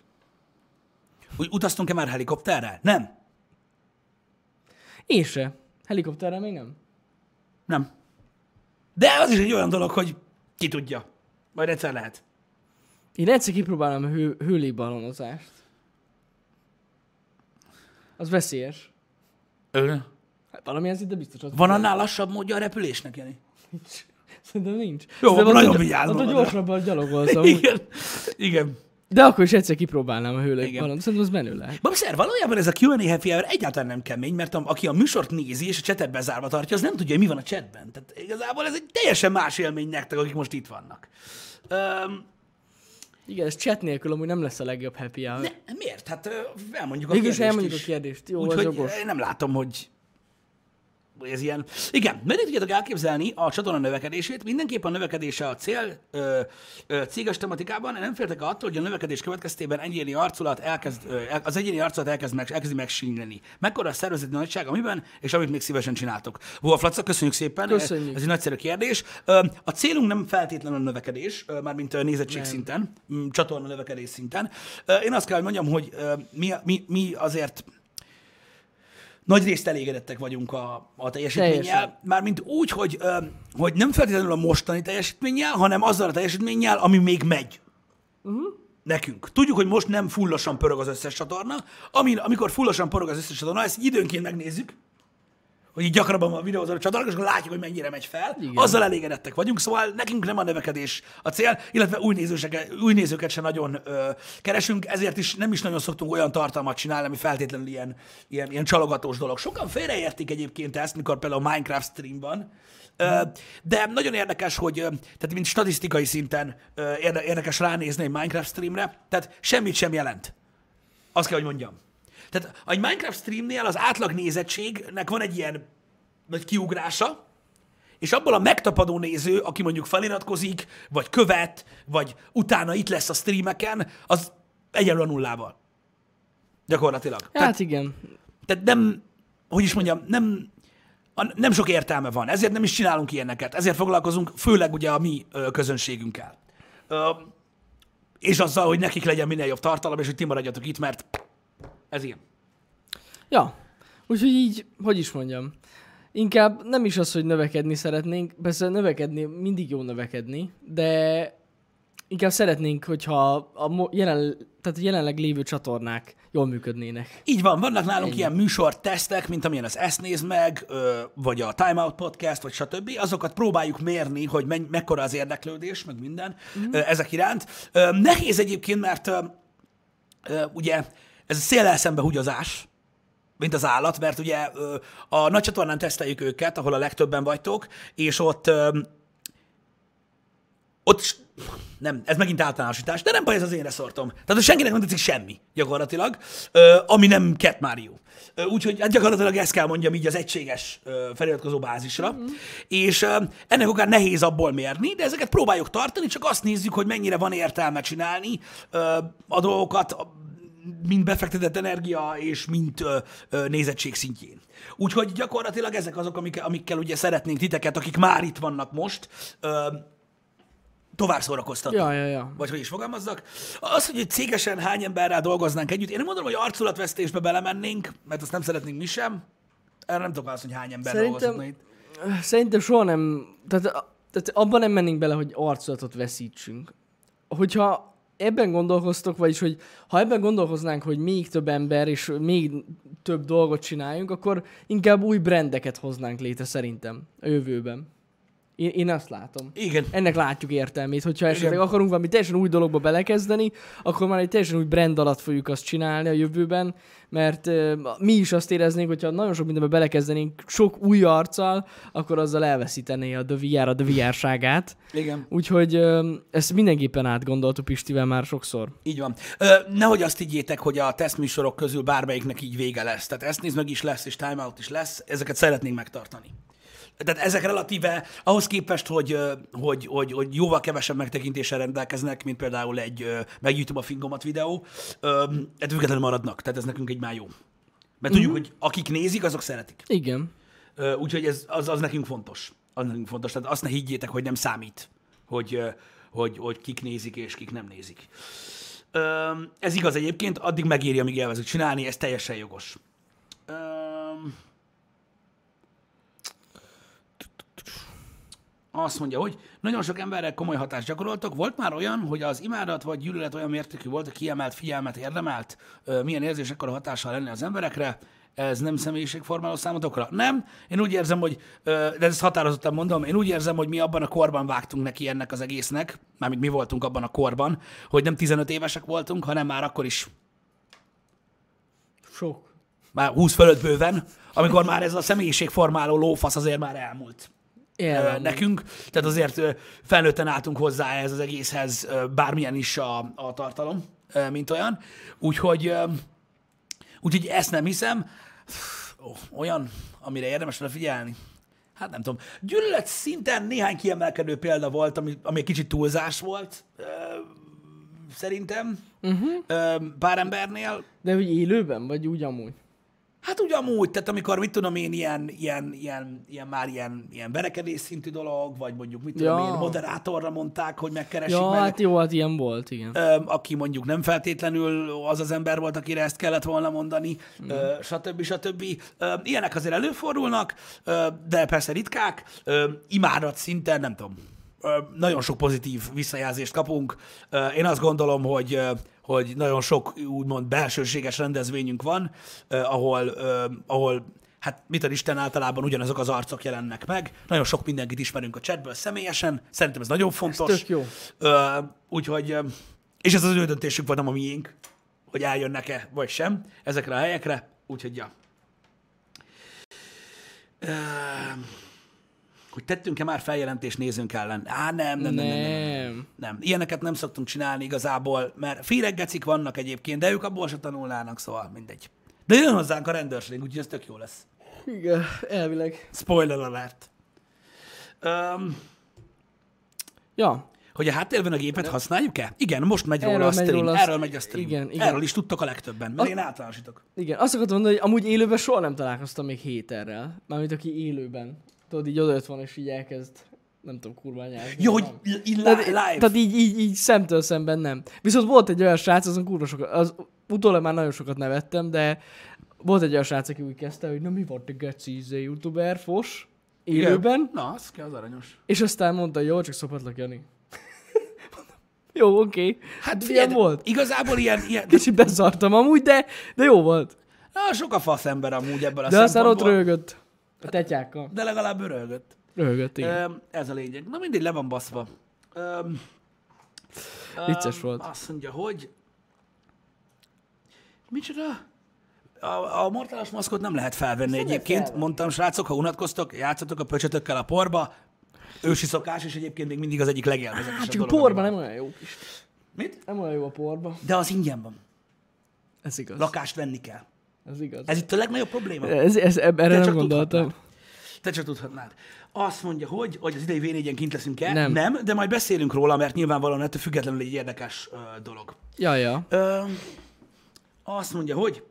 Úgy utaztunk-e már helikopterrel? Nem. Én se. Helikopterrel még nem. Nem. De az is egy olyan dolog, hogy ki tudja. Majd egyszer lehet. Én egyszer kipróbálom a hő, hőlégbalonozást. Az veszélyes. Ö, Hát valamilyen szinte biztos ott van annál lassabb módja a repülésnek, Jani? nincs. Szerintem nincs. Jó, Szerintem nagyon ott- vigyázz Ott a magadra. gyorsabban gyalogolsz. Igen. Igen. De akkor is egyszer kipróbálnám a Igen. hőlégbalonozást. Szerintem az menő lehet. Babszer, valójában ez a Q&A happy hour egyáltalán nem kemény, mert a, aki a műsort nézi és a csetet bezárva tartja, az nem tudja, hogy mi van a chatben. Tehát igazából ez egy teljesen más élmény nektek, akik most itt vannak. Öm, Igen, ez chat nélkül amúgy nem lesz a legjobb happy hour. ne, miért? Hát elmondjuk a Végül kérdést elmondjuk is. a kérdést. Jó, Úgyhogy nem látom, hogy ez ilyen. Igen, meddig tudjátok elképzelni a csatorna növekedését? Mindenképp a növekedése a cél ö, ö, céges tematikában. Nem féltek attól, hogy a növekedés következtében egyéni arculat elkezd, ö, az egyéni arculat elkezd meg, elkezdi megsínyleni. Mekkora a szervezeti nagyság, amiben, és amit még szívesen csináltok. Wolf Laca, köszönjük szépen. Köszönjük. Ez egy nagyszerű kérdés. Ö, A célunk nem feltétlenül a növekedés, mármint nézettség Nem. szinten, csatorna növekedés szinten. Ö, Én azt kell, hogy mondjam, hogy ö, mi, mi, mi azért nagy részt elégedettek vagyunk a, a teljesítménnyel, Teljesen. mármint úgy, hogy, hogy nem feltétlenül a mostani teljesítménnyel, hanem azzal a teljesítménnyel, ami még megy. Uh-huh. Nekünk. Tudjuk, hogy most nem fullosan pörög az összes csatorna. Ami, amikor fullosan pörög az összes csatorna, ezt időnként megnézzük, hogy így gyakrabban van videózó a csatorna, és akkor látjuk, hogy mennyire megy fel. Igen. Azzal elégedettek vagyunk, szóval nekünk nem a növekedés a cél, illetve új, nézőseket, új nézőket sem nagyon ö, keresünk, ezért is nem is nagyon szoktunk olyan tartalmat csinálni, ami feltétlenül ilyen, ilyen, ilyen csalogatós dolog. Sokan félreértik egyébként ezt, mikor például a Minecraft stream van, de nagyon érdekes, hogy tehát mint statisztikai szinten érdekes ránézni egy Minecraft streamre, tehát semmit sem jelent. Azt kell, hogy mondjam. Tehát egy Minecraft streamnél az átlag nézettségnek van egy ilyen nagy kiugrása, és abból a megtapadó néző, aki mondjuk feliratkozik, vagy követ, vagy utána itt lesz a streameken, az egyenlő a nullával. Gyakorlatilag. Hát Tehát, igen. tehát nem, hogy is mondjam, nem, a- nem sok értelme van. Ezért nem is csinálunk ilyeneket. Ezért foglalkozunk főleg ugye a mi ö, közönségünkkel. Ö, és azzal, hogy nekik legyen minél jobb tartalom, és hogy ti maradjatok itt, mert ez ilyen. Ja. Úgyhogy így, hogy is mondjam. Inkább nem is az, hogy növekedni szeretnénk, persze növekedni, mindig jó növekedni, de inkább szeretnénk, hogyha a jelen, tehát a jelenleg lévő csatornák jól működnének. Így van, vannak nálunk ilyen műsor tesztek, mint amilyen az Ezt nézd meg, vagy a Time Out Podcast, vagy stb. Azokat próbáljuk mérni, hogy menny- mekkora az érdeklődés, meg minden mm. ezek iránt. Nehéz egyébként, mert ugye ez a széllel szembe húgyozás, mint az állat, mert ugye a nagy csatornán teszteljük őket, ahol a legtöbben vagytok, és ott ott nem, ez megint általánosítás, de nem baj, ez az én reszortom. Tehát hogy senkinek nem tetszik semmi, gyakorlatilag, ami nem Cat Mario. Úgyhogy hát gyakorlatilag ezt kell mondjam így az egységes feliratkozó bázisra. Mm-hmm. És ennek okán nehéz abból mérni, de ezeket próbáljuk tartani, csak azt nézzük, hogy mennyire van értelme csinálni a dolgokat, mind befektetett energia és mind ö, ö, nézettség szintjén. Úgyhogy gyakorlatilag ezek azok, amik, amikkel ugye szeretnénk titeket, akik már itt vannak most, ö, tovább szórakoztatni. Ja, ja, ja. Vagy hogy is fogalmazzak. Az, hogy egy cégesen hány emberrel dolgoznánk együtt, én nem mondom, hogy arculatvesztésbe belemennénk, mert azt nem szeretnénk mi sem. Erre nem tudok azt, hogy hány ember dolgozhatna itt. Szerintem soha nem, tehát, tehát abban nem mennénk bele, hogy arculatot veszítsünk. Hogyha ebben gondolkoztok, vagyis hogy ha ebben gondolkoznánk, hogy még több ember és még több dolgot csináljunk, akkor inkább új brendeket hoznánk létre szerintem a jövőben. Én, én azt látom. Igen. Ennek látjuk értelmét, hogyha esetleg Igen. akarunk valami teljesen új dologba belekezdeni, akkor már egy teljesen új brand alatt fogjuk azt csinálni a jövőben, mert uh, mi is azt éreznénk, hogyha nagyon sok mindenbe belekezdenénk sok új arccal, akkor azzal elveszítené a The VR a The VR-ságát. Igen. Úgyhogy uh, ezt mindenképpen átgondoltuk Pistivel már sokszor. Így van. Ö, nehogy azt higgyétek, hogy a tesztműsorok közül bármelyiknek így vége lesz. Tehát ezt néz meg is lesz, és Time Out is lesz. Ezeket szeretnénk megtartani. Tehát ezek relatíve ahhoz képest, hogy, hogy, hogy, hogy jóval kevesebb megtekintéssel rendelkeznek, mint például egy ö, meg YouTube a fingomat videó, ettől függetlenül maradnak. Tehát ez nekünk egy már jó. Mert tudjuk, hogy akik nézik, azok szeretik. Igen. Úgyhogy ez, az, az nekünk fontos. Az nekünk fontos. Tehát azt ne higgyétek, hogy nem számít, hogy, hogy, hogy kik nézik és kik nem nézik. Ez igaz egyébként, addig megéri, amíg elvezük csinálni, ez teljesen jogos. Azt mondja, hogy nagyon sok emberrel komoly hatást gyakoroltok. Volt már olyan, hogy az imádat vagy gyűlölet olyan mértékű volt, hogy kiemelt figyelmet érdemelt? Milyen érzésekkor a hatással lenni az emberekre? Ez nem személyiségformáló számotokra? Nem. Én úgy érzem, hogy, de ezt határozottan mondom, én úgy érzem, hogy mi abban a korban vágtunk neki ennek az egésznek, mármint mi voltunk abban a korban, hogy nem 15 évesek voltunk, hanem már akkor is Sok. már 20 fölött bőven, amikor már ez a személyiségformáló lófasz azért már elmúlt ö, Ilyen nekünk. Tehát azért felnőtten álltunk hozzá ez az egészhez, bármilyen is a, a tartalom, mint olyan. Úgyhogy, úgyhogy ezt nem hiszem. Olyan, amire érdemes vele figyelni. Hát nem tudom. Gyűlölet szinten néhány kiemelkedő példa volt, ami, ami egy kicsit túlzás volt, szerintem. Uh-huh. Pár embernél. De úgy élőben, vagy úgy amúgy? Hát úgy amúgy, tehát amikor, mit tudom én, ilyen, ilyen, ilyen, ilyen már ilyen, ilyen verekedés szintű dolog, vagy mondjuk, mit tudom Ja. én, moderátorra mondták, hogy megkeresik Ja, meg, hát jó, hát ilyen volt, igen. ö, aki mondjuk nem feltétlenül az az ember volt, akire ezt kellett volna mondani, mm. ö, stb. stb. Ö, ilyenek azért előfordulnak, ö, de persze ritkák, ö, imádat szinten, nem tudom, nagyon sok pozitív visszajelzést kapunk. Én azt gondolom, hogy hogy nagyon sok úgymond belsőséges rendezvényünk van, ahol, ahol hát mit ad Isten általában ugyanazok az arcok jelennek meg. Nagyon sok mindenkit ismerünk a chatből személyesen, szerintem ez nagyon fontos. tök jó. Ö, úgyhogy, és ez az ő döntésük van, nem a miénk, hogy eljönnek-e vagy sem ezekre a helyekre. Úgyhogy, ja. Ö, hogy tettünk-e már feljelentést nézőnk ellen? Á, nem, nem, nem, nem, nem, nem. Nem. Ilyeneket nem szoktunk csinálni igazából, mert féreggecik vannak egyébként, de ők abból se tanulnának, szóval mindegy. De jön hozzánk a rendőrség, úgyhogy ez tök jó lesz. Igen, elvileg. Spoiler alert. Um, Ja, hogy a háttérben a gépet használjuk-e? Igen, most megy róla Erről a megy stream. róla Erről megy a stream. Igen, igen. Erről is tudtok a legtöbben, mert A- én általánosítok. igen. Azt akartam mondani, hogy amúgy élőben soha nem találkoztam még héterrel. Mármint aki élőben. Tudod, így odajött van, és így elkezd, nem tudom, kurva nyelv. Jó, hogy live. tehát így, így, így szemtől szemben nem. Viszont volt egy olyan srác, azon kurva sokat, az utólag már nagyon sokat nevettem, de volt egy olyan srác, aki úgy kezdte, hogy na mi volt a geci izé, youtuber, fos, Igen. élőben, Na, az kell, az aranyos. és aztán mondta, jó, csak szopatlak, Jani. jó, oké. Okay. Hát Ilyen volt. Igazából ilyen, ilyen Kicsit beszartam amúgy, de, de jó volt. na, sok a fasz ember amúgy ebből a De aztán ott szempontból, röhögött. A tetyákkal. De legalább röhögött. Röhögött, igen. Ez a lényeg. Na mindig le van baszva. Öm, Vicces volt. Azt mondja, hogy... Micsoda? A, a mortálos maszkot nem lehet felvenni lehet egyébként. felvenni. Mondtam, srácok, ha unatkoztok, játszatok a pöcsötökkel a porba. Ősi szokás, és egyébként még mindig az egyik legélvezetesebb Hát csak a dolog, porban ami nem olyan jó. Mit? Nem olyan jó a porba. De az ingyen van. Ez igaz. Lakást venni kell. Ez igaz. Ez itt a legnagyobb probléma. Ez, ez, eb- erre Te nem gondoltam. tudhatnád. Te csak tudhatnád. Azt mondja, hogy, hogy az idei v kint leszünk-e? Nem. Nem, de majd beszélünk róla, mert nyilvánvalóan ettől függetlenül egy érdekes ö, dolog. Ja, ja. Ö, azt mondja, hogy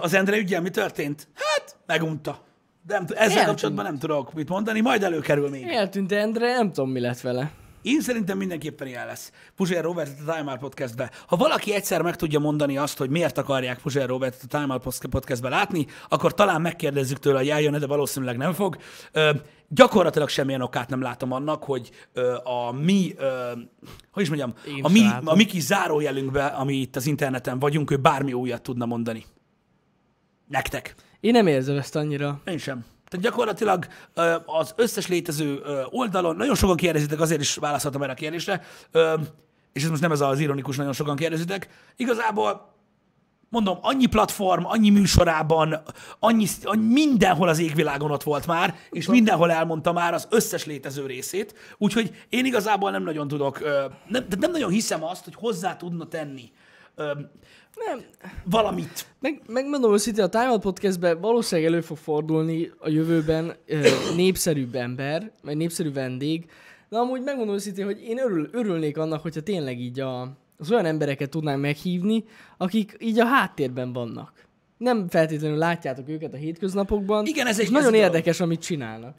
az Endre ügyel mi történt? Hát, megunta. De nem, ezzel Eltűnt. kapcsolatban nem tudok mit mondani, majd előkerül még. Eltűnt Endre, nem tudom, mi lett vele. Én szerintem mindenképpen ilyen lesz. Puzsér Robert a Time Out podcastbe. Ha valaki egyszer meg tudja mondani azt, hogy miért akarják Puzsér Robert a Time Out podcastbe látni, akkor talán megkérdezzük tőle, hogy eljön de valószínűleg nem fog. Ö, gyakorlatilag semmilyen okát nem látom annak, hogy ö, a mi, ö, hogy is mondjam, Én a mi, látom. a mi kis zárójelünkbe, ami itt az interneten vagyunk, ő bármi újat tudna mondani. Nektek. Én nem érzem ezt annyira. Én sem. Tehát gyakorlatilag az összes létező oldalon, nagyon sokan kérdezitek, azért is válaszoltam erre a kérdésre, és ez most nem ez az ironikus, nagyon sokan kérdezitek. Igazából mondom, annyi platform, annyi műsorában, annyi, annyi mindenhol az égvilágon ott volt már, és mindenhol elmondta már az összes létező részét, úgyhogy én igazából nem nagyon tudok, nem, nem nagyon hiszem azt, hogy hozzá tudna tenni Nem. valamit. Meg, megmondom őszintén, a Time Out Podcastben valószínűleg elő fog fordulni a jövőben ö, népszerűbb ember, vagy népszerű vendég, de amúgy megmondom őszintén, hogy én örül, örülnék annak, hogyha tényleg így a, az olyan embereket tudnánk meghívni, akik így a háttérben vannak. Nem feltétlenül látjátok őket a hétköznapokban, Igen, ez egy- nagyon ez érdekes, amit csinálnak.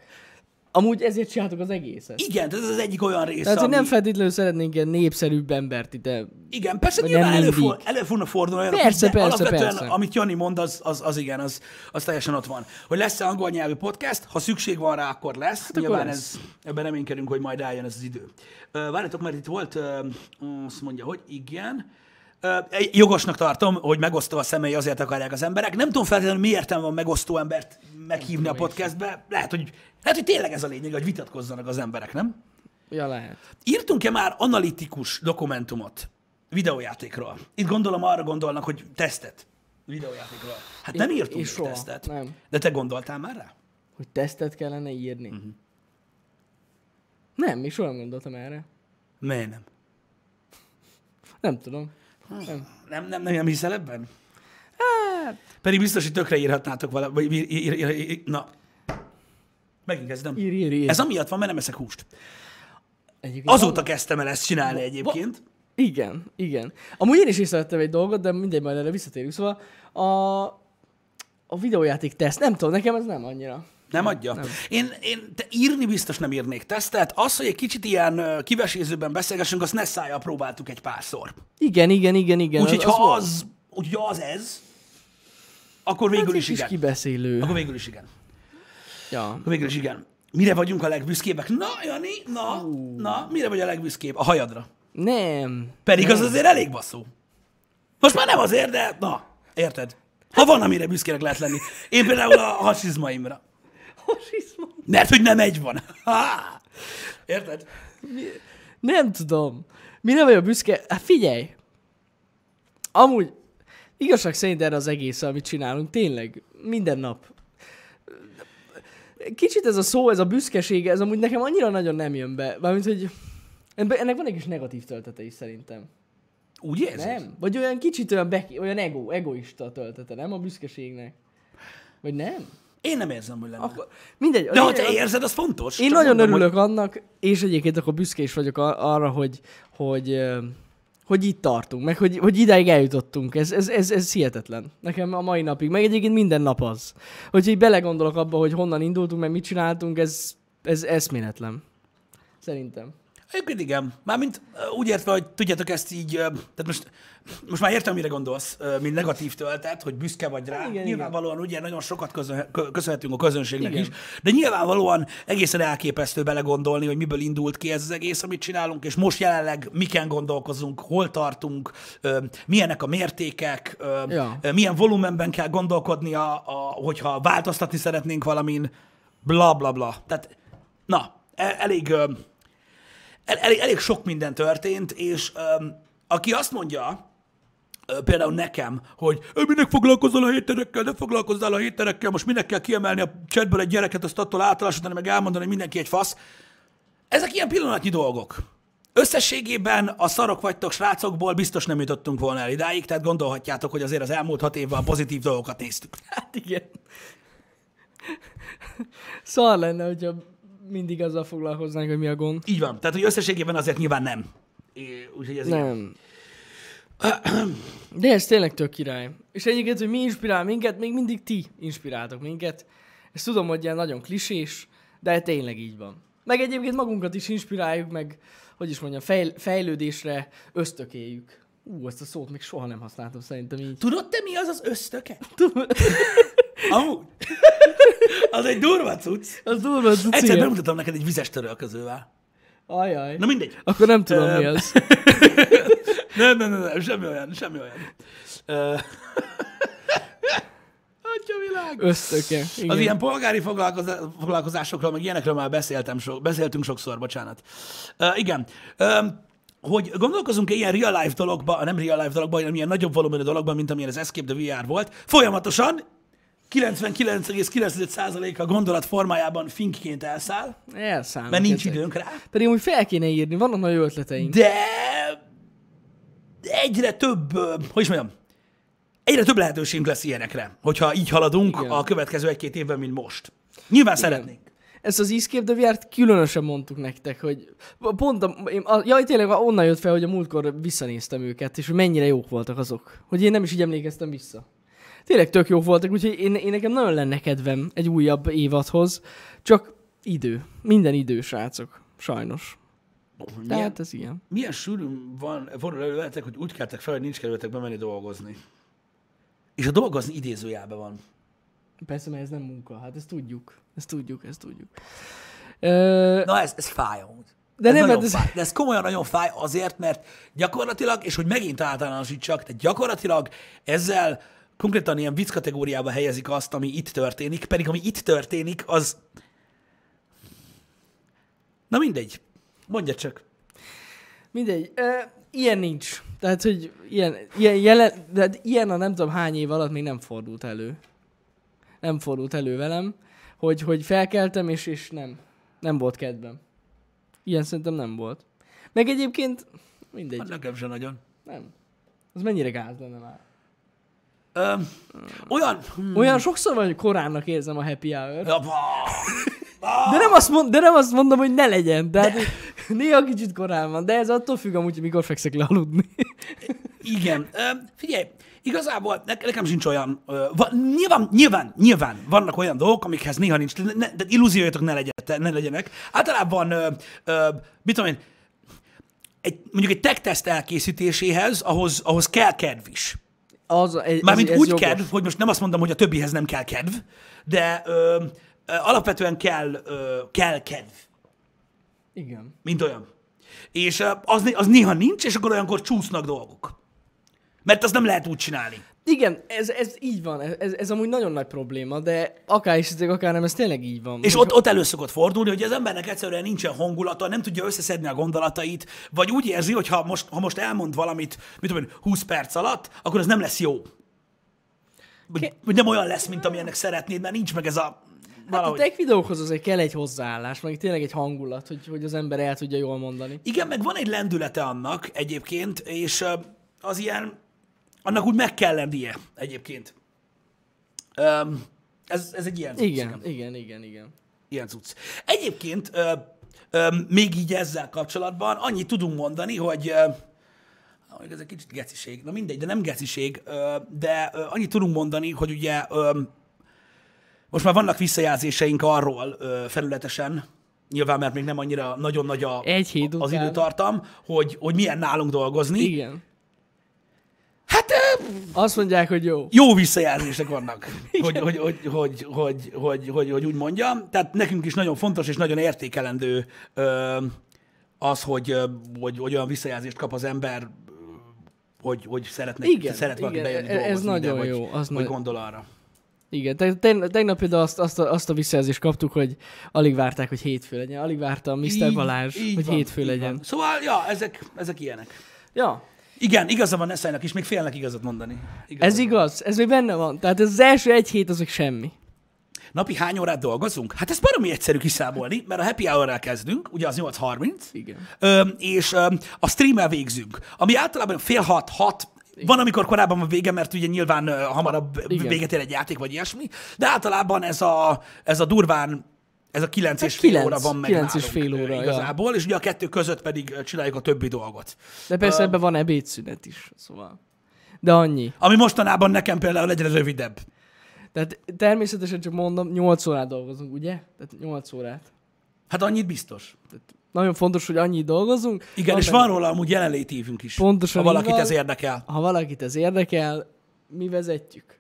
Amúgy ezért csináltuk az egészet. Igen, ez az egyik olyan rész, Tehát, ami... nem feltétlenül szeretnénk ilyen népszerűbb embert ide. Igen, persze Vagy nyilván nem elő, mindig. elő fognak fordulni olyanok, Persze, de persze, alapvetően, persze. amit Jani mond, az, az, az igen, az, az teljesen ott van. Hogy lesz-e angol nyelvű podcast, ha szükség van rá, akkor lesz. Hát akkor nyilván lesz. ez, ebben reménykedünk, hogy majd eljön ez az idő. Várjatok, mert itt volt, azt mondja, hogy igen, Jogosnak tartom, hogy megosztó a személy, azért akarják az emberek. Nem tudom feltétlenül, mi értelme van megosztó embert meghívni a podcastbe. Lehet, hogy, lehet, hogy tényleg ez a lényeg, hogy vitatkozzanak az emberek, nem? Ja, lehet. Írtunk-e már analitikus dokumentumot videójátékról? Itt gondolom arra gondolnak, hogy tesztet videójátékról. Hát nem írtunk még soha, tesztet. nem. De te gondoltál már rá? Hogy tesztet kellene írni. Mhm. Uh-huh. Nem, még soha nem gondoltam erre. Miért nem? Nem tudom. Nem. Nem, nem, nem, nem hiszel ebben? Hát... Pedig biztos, hogy tökre írhatnátok vala, vagy ír, ír, ír, ír, na. Megint kezdem. Ír, ír, ír. Ez amiatt van, mert nem eszek húst. Egyébként Azóta kezdtem el ezt csinálni egyébként. Igen, igen. Amúgy én is észrevettem egy dolgot, de mindegy, majd erre visszatérünk. Szóval a, a videójáték teszt, nem tudom, nekem ez nem annyira. Nem adja? Nem. Én, én te írni biztos nem írnék tesztet. Az, hogy egy kicsit ilyen kivesézőben beszélgessünk, azt Nessájjal próbáltuk egy párszor. Igen, igen, igen, igen. Úgyhogy ha az, úgyhogy ha az ez, akkor végül hát is kis igen. kibeszélő. Akkor végül is igen. Ja. Végül is igen. Mire vagyunk a legbüszkébbek? Na, Jani, na, na, mire vagy a legbüszkébb? A hajadra. Nem. Pedig az azért elég baszó. Most már nem azért, de na, érted? Ha van, amire büszkének lehet lenni. Én például a hasizmaimra. Hasizma. Mert hogy nem egy van. Ha! Érted? Nem tudom. Mire vagyok büszke? Hát figyelj. Amúgy igazság szerint erre az egész, amit csinálunk, tényleg minden nap. Kicsit ez a szó, ez a büszkeség, ez amúgy nekem annyira nagyon nem jön be. Mármint, hogy ennek van egy kis negatív töltete is szerintem. Úgy érzed? Nem? Vagy olyan kicsit olyan, beki, olyan ego, egoista töltete, nem a büszkeségnek? Vagy nem? Én nem érzem, hogy lenne. Akkor mindegy. De ha te érzed, az fontos. Én nagyon mondom, örülök annak, és egyébként akkor büszke is vagyok ar- arra, hogy, hogy, hogy itt tartunk, meg hogy, hogy idáig eljutottunk. Ez, ez, ez, ez hihetetlen. Nekem a mai napig, meg egyébként minden nap az. Hogyha így belegondolok abba, hogy honnan indultunk, meg mit csináltunk, ez, ez eszméletlen. Szerintem. Egyébként igen. Mármint úgy értve, hogy tudjátok ezt így, tehát most, most már értem, mire gondolsz, mint negatív töltet, hogy büszke vagy rá. Igen, nyilvánvalóan ugye nagyon sokat közö- kö- köszönhetünk a közönségnek Igen. is, de nyilvánvalóan egészen elképesztő belegondolni, hogy miből indult ki ez az egész, amit csinálunk, és most jelenleg miken gondolkozunk, hol tartunk, milyenek a mértékek, Ja. milyen volumenben kell gondolkodnia, a, hogyha változtatni szeretnénk valamin, bla bla bla. Tehát, na, e- elég... Elég, elég sok minden történt, és um, aki azt mondja, például nekem, hogy "Ö, minek foglalkozol a héterekkel, ne foglalkozzál a héterekkel, most minek kell kiemelni a chatből egy gyereket, azt attól általánosítani, meg elmondani, hogy mindenki egy fasz. Ezek ilyen pillanatnyi dolgok. Összességében a szarok vagytok srácokból biztos nem jutottunk volna el idáig, tehát gondolhatjátok, hogy azért az elmúlt hat évben a pozitív dolgokat néztük. Hát igen. Szar lenne, hogyha mindig azzal foglalkoznánk, hogy mi a gond. Így van. Tehát, hogy összességében azért nyilván nem. Úgyhogy ez így. Nem. De ez tényleg tök király. És egyébként, hogy mi inspirál minket, még mindig ti inspiráltok minket. Ezt tudom, hogy ilyen nagyon klisés, de tényleg így van. Meg egyébként magunkat is inspiráljuk, meg, hogy is mondjam, fejl- fejlődésre ösztökéljük. Ú, ezt a szót még soha nem használtam szerintem így. Tudod te mi az az ösztöke? Amúgy. Az egy durva cucc. Az durva, az Egyszer bemutatom neked egy vizes törölközővel. Ajaj. Na mindegy. Akkor nem tudom, mi az. Nem, nem, nem, nem, semmi olyan, semmi olyan. Ö, Atya világ. Ösztöke. Igen. Az ilyen polgári foglalkozá- foglalkozásokról, meg ilyenekről már beszéltem so, beszéltünk sokszor, bocsánat. Uh, igen. Um, hogy gondolkozunk-e ilyen real life dologba, nem real life dologba, hanem ilyen nagyobb volumenű dologban, mint amilyen az Escape the VR volt, folyamatosan 99,9% a gondolat formájában finkként elszáll, Elszállnak mert nincs ezek. időnk rá, Pedig úgy fel kéne írni, vannak nagy ötleteink. de egyre több, hogy is mondjam, egyre több lehetőségünk lesz ilyenekre, hogyha így haladunk Igen. a következő egy-két évben, mint most. Nyilván szeretnénk. Ezt az Escape the VR-t különösen mondtuk nektek, hogy pont a, én, a, jaj, tényleg onnan jött fel, hogy a múltkor visszanéztem őket, és hogy mennyire jók voltak azok. Hogy én nem is így emlékeztem vissza. Tényleg tök jók voltak, úgyhogy én, én nekem nagyon lenne kedvem egy újabb évadhoz, csak Idő. Minden idő, srácok. Sajnos. Milyen, Tehát ez ilyen. milyen sűrűn van, fordul elő veletek, hogy úgy keltek fel, hogy nincs kedvetek bemenni dolgozni. És a dolgozni idézőjelben van. Persze, mert ez nem munka. Hát ezt tudjuk. Ezt tudjuk, ezt tudjuk. Ö, Na ez, ez fáj. De ez nem, nagyon hát ez- fáj. De ez komolyan nagyon fáj azért, mert gyakorlatilag, és hogy megint általánosítsak, tehát gyakorlatilag ezzel konkrétan ilyen vicc kategóriába helyezik azt, ami itt történik, pedig ami itt történik, az... Na mindegy. Mondja csak. Mindegy. Ö, ilyen nincs. Tehát, hogy ilyen, ilyen, jelen, de ilyen a nem tudom hány év alatt még nem fordult elő. Nem fordult elő velem, hogy, hogy felkeltem, és, és nem. Nem volt kedvem. Ilyen szerintem nem volt. Meg egyébként mindegy. Hát nekem sem nagyon. Nem. Az mennyire gáz lenne már. Ö, olyan... Hm. Olyan sokszor van, hogy koránnak érzem a happy hour. Ja. De nem, azt mond, de nem azt mondom, hogy ne legyen. De hát, néha kicsit korán van. De ez attól függ amúgy, hogy mikor fekszek le aludni. Igen. Ö, figyelj, igazából ne, nekem sincs olyan... Ö, va, nyilván, nyilván, nyilván vannak olyan dolgok, amikhez néha nincs... Ne, ne, de illúziójatok ne, legyen, ne legyenek. Általában, ö, ö, mit tudom én, egy, mondjuk egy tech teszt elkészítéséhez, ahhoz, ahhoz kell kedv is. Az, ez, Mármint ez úgy jogos. kedv, hogy most nem azt mondom, hogy a többihez nem kell kedv, de ö, ö, alapvetően kell, ö, kell kedv, Igen. mint olyan. És az, az néha nincs, és akkor olyankor csúsznak dolgok. Mert azt nem lehet úgy csinálni. Igen, ez, ez így van. Ez, ez amúgy nagyon nagy probléma, de akár is akár nem, ez tényleg így van. És ott, ott elő szokott fordulni, hogy az embernek egyszerűen nincsen hangulata, nem tudja összeszedni a gondolatait, vagy úgy érzi, hogy ha most, ha most elmond valamit, mit tudom én, 20 perc alatt, akkor az nem lesz jó. Vagy, nem olyan lesz, mint amilyennek szeretnéd, mert nincs meg ez a... Hát a tech videókhoz azért kell egy hozzáállás, meg tényleg egy hangulat, hogy, hogy az ember el tudja jól mondani. Igen, meg van egy lendülete annak egyébként, és az ilyen, annak úgy meg kell lennie egyébként. Öm, ez, ez egy ilyen cucc, Igen, igen, igen, igen. Ilyen cucc. Egyébként ö, ö, még így ezzel kapcsolatban annyit tudunk mondani, hogy ö, ez egy kicsit geciség, na mindegy, de nem geciség, ö, de ö, annyit tudunk mondani, hogy ugye ö, most már vannak visszajelzéseink arról ö, felületesen, nyilván, mert még nem annyira nagyon nagy a, Egy hét az után. időtartam, hogy, hogy milyen nálunk dolgozni. Igen. Hát Azt mondják, hogy jó. jó visszajelzések vannak, hogy, hogy, hogy, hogy, hogy, hogy, hogy, hogy úgy mondjam. Tehát nekünk is nagyon fontos és nagyon értékelendő az, hogy, hogy, hogy olyan visszajelzést kap az ember, hogy, hogy szeretne, Igen, szeret valaki igen, bejönni ez nagyon ide, jó, az vagy nagy- gondol arra. Igen, te, te, tegnap például azt, azt, a, azt a visszajelzést kaptuk, hogy alig várták, hogy hétfő legyen. Alig várta Mr. Így- Balázs, így hogy van, hétfő legyen. Van. Szóval, ja, ezek, ezek ilyenek. Ja, Igen, igaza van Eszajnak is, még félnek igazat mondani. Igaza ez van. igaz, ez még benne van. Tehát ez az első egy hét az még semmi. Napi hány órát dolgozunk? Hát ez baromi egyszerű kiszámolni, mert a happy hour kezdünk, ugye az 8.30, Igen. Ö, és ö, a streammel végzünk, ami általában fél hat, hat, van, amikor korábban van vége, mert ugye nyilván ö, hamarabb Igen. véget ér egy játék, vagy ilyesmi, de általában ez a, ez a durván, ez a kilenc és Hát fél kilenc- óra van meg kilenc és fél óra, ja. igazából, és ugye a kettő között pedig csináljuk a többi dolgot. De persze Ö, ebben van ebédszünet is, szóval. De annyi. Ami mostanában nekem például egyre rövidebb. Tehát természetesen csak mondom, 8 órát dolgozunk, ugye? Tehát 8 órát. Hát annyit biztos. Tehát nagyon fontos, hogy annyit dolgozunk. Igen, és benne- van róla amúgy jelenléti évünk is. Pontosan Ha valakit van. ez érdekel. Ha valakit ez érdekel, mi vezetjük.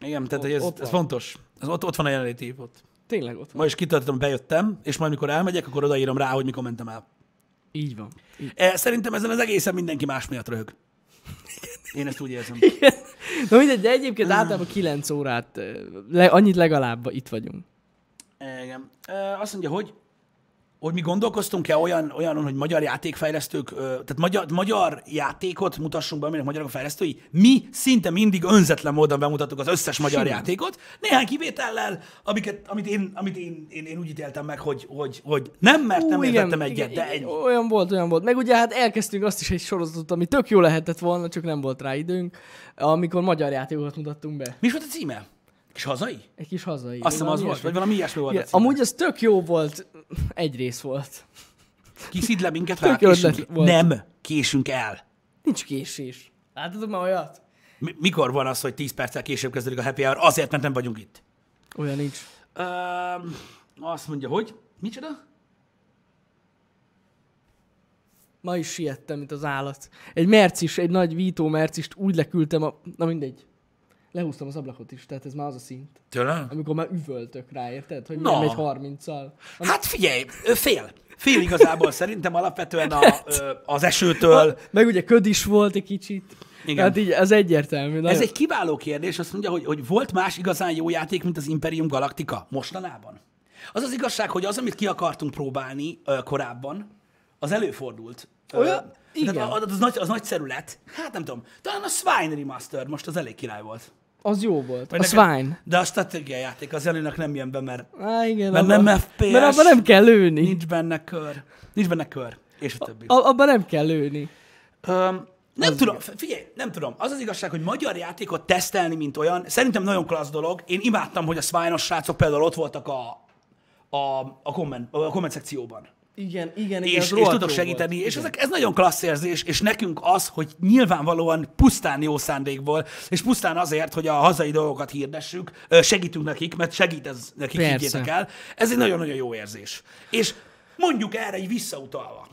Igen, tehát hogy ez, ez van. fontos. Ez ott, ott van a jelenléti év ott. Tényleg ott van. Ma is kitöltöttem, bejöttem, és majd mikor elmegyek, akkor odaírom rá, hogy mikor mentem el. Így van. Így. E, Szerintem ezen az egészen mindenki más miatt röhög. Én ezt úgy érzem. Na mindegy, de egyébként általában 9 órát, ö, le, annyit legalább itt vagyunk. Igen. E, Azt mondja, hogy hogy mi gondolkoztunk-e olyan, olyanon, hogy magyar játékfejlesztők, tehát magyar, magyar játékot mutassunk be, aminek magyarok a fejlesztői. Mi szinte mindig önzetlen módon bemutattuk az összes magyar Simán. játékot, néhány kivétellel, amiket, amit, én, amit én, én, én úgy ítéltem meg, hogy, hogy, hogy nem, mert nem Ú, értettem egyet, de ennyi. Olyan volt, olyan volt. Meg ugye hát elkezdtünk azt is egy sorozatot, ami tök jó lehetett volna, csak nem volt rá időnk, amikor magyar játékokat mutattunk be. Mi is volt a címe? Kis hazai? Egy kis hazai. Azt hiszem az volt, vagy valami ilyesmi volt Igen, amúgy az tök jó volt, egy rész volt. Kiszid le minket, ha késünk, volt. Nem, késünk el. Nincs késés. Láttad már olyat? Mi- Mikor van az, hogy 10 perccel később kezdődik a happy hour? Azért, mert nem vagyunk itt. Olyan nincs. Öm, azt mondja, hogy Micsoda? Ma is siettem, mint az állat. Egy mercis, egy nagy vító mercist úgy leküldtem a... Na mindegy. Lehúztam az ablakot is, tehát ez már az a szint. Tőle? Amikor már üvöltök rá, érted? Hogy Na. nem megy 30-al. Hát figyelj, ö, fél. Fél igazából szerintem alapvetően a, ö, az esőtől. Meg ugye köd is volt egy kicsit. Igen. Tehát így az egyértelmű. Ez nagyon- egy kiváló kérdés, azt mondja, hogy, hogy volt más igazán jó játék, mint az Imperium Galactica mostanában? Az az igazság, hogy az, amit ki akartunk próbálni ö, korábban, az előfordult. Ö, Olyan? Igen. Tehát az, az, nagy, az nagyszerű lett. Hát nem tudom. Talán a Swine Remastered most az elég király volt. Az jó volt. Vagy a nekem- Swine. De a stratégiai játék az Janinak nem jön be, mert Á, igen. Mert abba- nem FPS. Mert abban nem kell lőni. nincs benne kör. Nincs benne kör. És a többi. A, abban nem kell lőni. Öm, nem tudom, figyelj, nem tudom. Az az igazság, hogy magyar játékot tesztelni, mint olyan, szerintem nagyon klassz dolog. Én imádtam, hogy a swine srácok például ott voltak a, a, a, komment, a komment szekcióban. Igen, igen, igen. És, és tudok segíteni, volt. és Igen. ezek, ez nagyon klassz érzés, és nekünk az, hogy nyilvánvalóan pusztán jó szándékból, és pusztán azért, hogy a hazai dolgokat hirdessük, segítünk nekik, mert segít ez nekik, Persze. higgyétek el. Ez egy nagyon-nagyon jó érzés. És mondjuk erre egy visszautalva,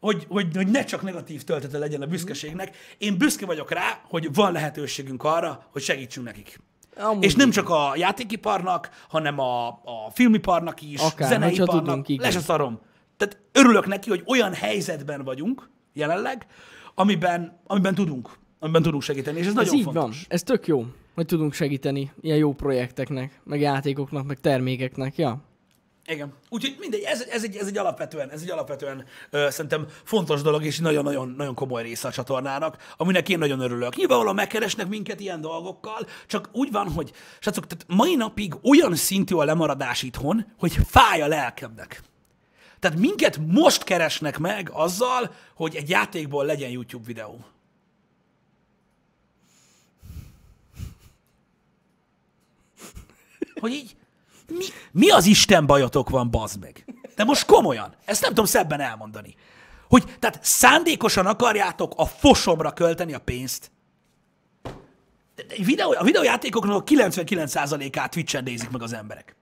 hogy, hogy, hogy ne csak negatív töltete legyen a büszkeségnek. Én büszke vagyok rá, hogy van lehetőségünk arra, hogy segítsünk nekik. Amúgy és nem csak a játékiparnak, hanem a, a filmiparnak is, Akár, zeneiparnak, tudunk, igen. les a szarom. Tehát örülök neki, hogy olyan helyzetben vagyunk jelenleg, amiben, amiben tudunk, amiben tudunk segíteni, és ez, Ez nagyon így fontos. van. Ez tök jó, hogy tudunk segíteni ilyen jó projekteknek, meg játékoknak, meg termékeknek. Ja. Igen. Úgyhogy mindegy, ez, ez, egy, ez egy alapvetően, ez egy alapvetően ö, szerintem fontos dolog, és nagyon-nagyon nagyon komoly része a csatornának, aminek én nagyon örülök. Nyilvánvalóan megkeresnek minket ilyen dolgokkal, csak úgy van, hogy srácok, tehát mai napig olyan szintű a lemaradás itthon, hogy fáj a lelkemnek. Tehát minket most keresnek meg azzal, hogy egy játékból legyen YouTube videó. Hogy így, mi, mi az Isten bajotok van, bazd meg? De most komolyan, ezt nem tudom szebben elmondani. Hogy tehát szándékosan akarjátok a fosomra költeni a pénzt. De- Videó, a videójátékoknak a 99%-át Twitch-en nézik meg az emberek.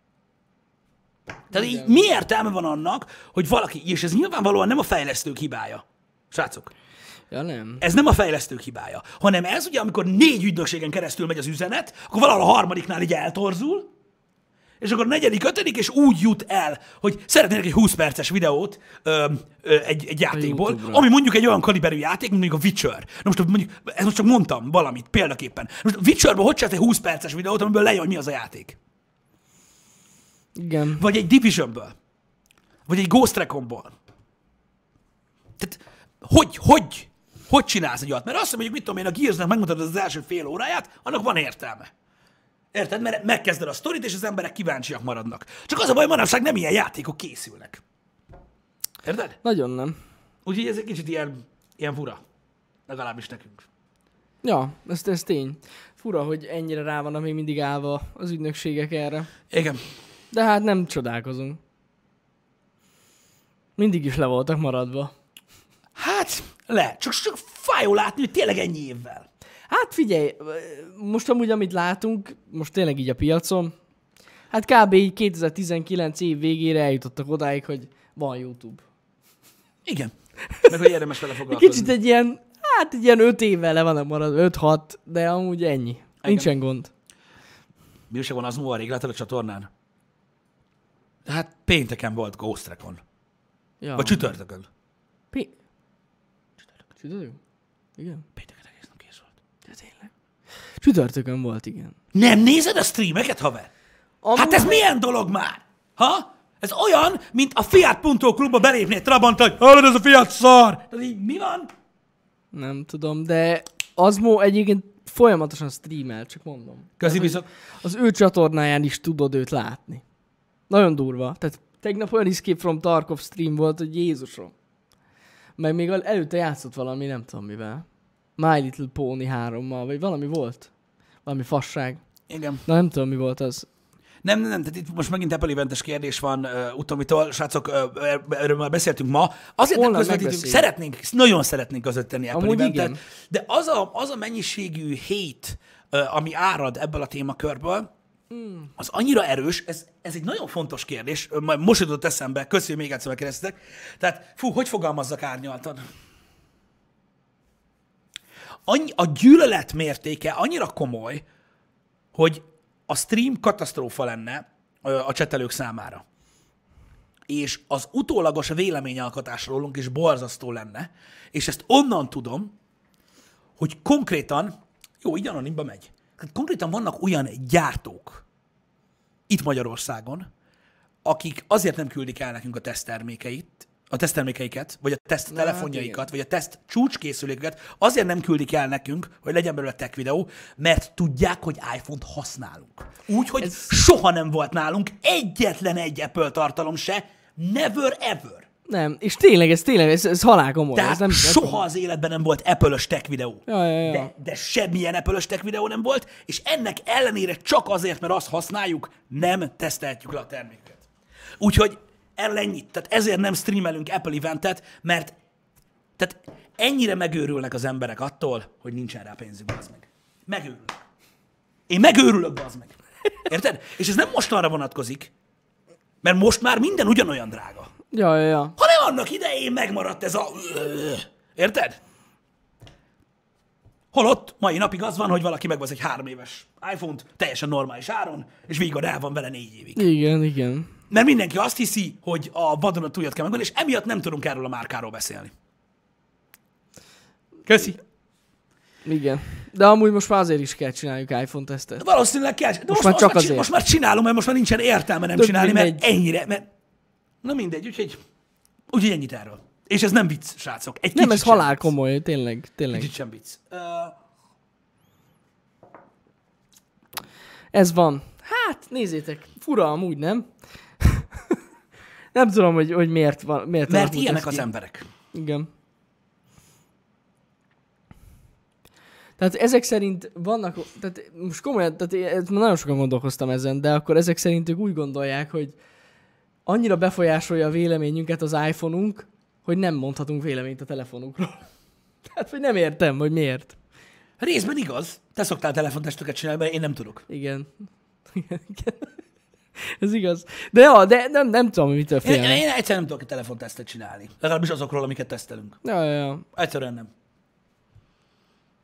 Tehát így mi értelme van annak, hogy valaki, és ez nyilvánvalóan nem a fejlesztők hibája. Srácok, Ja, nem. ez nem a fejlesztők hibája, hanem ez ugye, amikor négy ügynökségen keresztül megy az üzenet, akkor valahol a harmadiknál így eltorzul, és akkor a negyedik, ötödik, és úgy jut el, hogy szeretnének egy 20 perces videót ö, ö, egy, egy játékból, ami mondjuk egy olyan kaliberű játék, mint mondjuk a Witcher. Na most mondjuk, ezt most csak mondtam valamit, példaképpen. Most a Witcherből hogy csinálsz egy 20 perces videót, amiből lejön, hogy mi az a játék? Igen. Vagy egy Divisionből. Vagy egy Ghost Reconból. Tehát hogy, hogy, hogy csinálsz egy olyat? Mert azt mondjuk, mit tudom én, a Gearsnek megmutatod az első fél óráját, annak van értelme. Érted? Mert megkezded a sztorit, és az emberek kíváncsiak maradnak. Csak az a baj, manapság nem ilyen játékok készülnek. Érted? Nagyon nem. Úgyhogy ez egy kicsit ilyen, ilyen fura. Legalábbis nekünk. Ja, ez, ez tény. Fura, hogy ennyire rá vannak még mindig állva az ügynökségek erre. Igen. De hát nem csodálkozunk. Mindig is le voltak maradva. Hát, le. Csak, csak fájó látni, hogy tényleg ennyi évvel. Hát figyelj, most amúgy, amit látunk, most tényleg így a piacon, hát kb. így 2019 év végére eljutottak odáig, hogy van YouTube. Igen. Meg hogy érdemes vele foglalkozni. kicsit egy ilyen, hát egy ilyen 5 évvel le vannak maradva, 5-6, de amúgy ennyi. Nincsen gond. Mi újság van az múlva rég láttad a csatornán? Hát pénteken volt Ghost Recon. Ja. Vagy csütörtökön. Pi- Csütörtök? Igen. Pénteken egész nap kész volt. De tényleg. Csütörtökön volt, igen. Nem nézed a streameket, haver? Amúgy, Hát ez milyen dolog már? Ha? Ez olyan, mint a Fiat.hu klubba belépni egy Trabant, hogy hallod, ez a Fiat szar! Tehát így mi van? Nem tudom, de Azmo egyébként folyamatosan streamel, csak mondom. Közi bizok. Az ő csatornáján is tudod őt látni. Nagyon durva. Tehát tegnap olyan Escape from Tarkov stream volt, hogy Jézusom. Meg még el- előtte játszott valami, nem tudom mivel. My Little Pony 3-mal, vagy valami volt. Valami fasság. Igen. Na nem tudom, mi volt az. Nem, nem, nem, tehát itt most megint Apple eventes kérdés van uh, utomitól, srácok, uh, erről már beszéltünk ma. Azért nem Holnap közvetítünk, megbeszéljük. szeretnénk, nagyon szeretnénk közvetíteni Apple Amúgy eventet, igen. de az a, az a mennyiségű hate, uh, ami árad ebből a témakörból, az annyira erős, ez, ez egy nagyon fontos kérdés, majd most jutott eszembe, köszönöm még egyszer megkérdeztek. Tehát, fú, hogy fogalmazzak árnyaltan? Annyi, a gyűlölet mértéke annyira komoly, hogy a stream katasztrófa lenne a csetelők számára. És az utólagos véleményalkotás rólunk is borzasztó lenne, és ezt onnan tudom, hogy konkrétan, jó, így anonimba megy, Hát konkrétan vannak olyan gyártók itt Magyarországon, akik azért nem küldik el nekünk a teszttermékeit, a teszttermékeiket, vagy a teszt hát telefonjaikat, vagy a teszt csúcskészüléket, azért nem küldik el nekünk, hogy legyen belőle tech videó, mert tudják, hogy iPhone-t használunk. Úgyhogy Ez... Ez- soha nem volt nálunk egyetlen egy Apple tartalom se, never ever. Nem, és tényleg, ez tényleg, ez, ez halál komoly. Tehát ez nem, soha az életben nem volt Apple-ös tech videó. Ja, ja, ja. De, de semmilyen apple tech videó nem volt, és ennek ellenére csak azért, mert azt használjuk, nem tesztelhetjük le a terméket. Úgyhogy erről ennyit. Tehát ezért nem streamelünk Apple eventet, mert tehát ennyire megőrülnek az emberek attól, hogy nincsen rá pénzük, az meg. Megőrülnek. Én megőrülök, az meg. Érted? És ez nem mostanra vonatkozik, mert most már minden ugyanolyan drága. Ja, ja, ja. hanem annak idején megmaradt ez a... Érted? Holott mai napig az van, hogy valaki megvesz egy három éves iPhone-t teljesen normális áron, és végig el van vele négy évig. Igen, igen. Mert mindenki azt hiszi, hogy a vadonatújat kell megvenni, és emiatt nem tudunk erről a márkáról beszélni. Köszi. Igen. De amúgy most már azért is kell csináljuk iPhone tesztet. Valószínűleg kell. De most, már most, csak már, csin- azért. most már csinálom, mert most már nincsen értelme nem Tök csinálni, mert mindegy. ennyire. Mert... Na mindegy, úgyhogy, úgyhogy ennyit erről. És ez nem vicc, srácok. Egy Nem, ez sem halál vicc. komoly, tényleg, tényleg. Kicsit sem vicc. Uh, Ez van. Hát, nézzétek, fura amúgy, nem? nem tudom, hogy, hogy miért van. Miért mert ilyenek az ki. emberek. Igen. Tehát ezek szerint vannak, tehát most komolyan, tehát én- nagyon sokan gondolkoztam ezen, de akkor ezek szerint ők úgy gondolják, hogy annyira befolyásolja a véleményünket az iPhone-unk, hogy nem mondhatunk véleményt a telefonunkról. Tehát, hogy nem értem, hogy miért. Részben igaz. Te szoktál telefontesteket csinálni, mert én nem tudok. Igen. Igen, igen. Ez igaz. De ja, de nem, nem tudom, mitől Én, félnek. én egyszer nem tudok egy telefontesztet csinálni. Legalábbis azokról, amiket tesztelünk. Ja, ja, ja. Egyszerűen nem.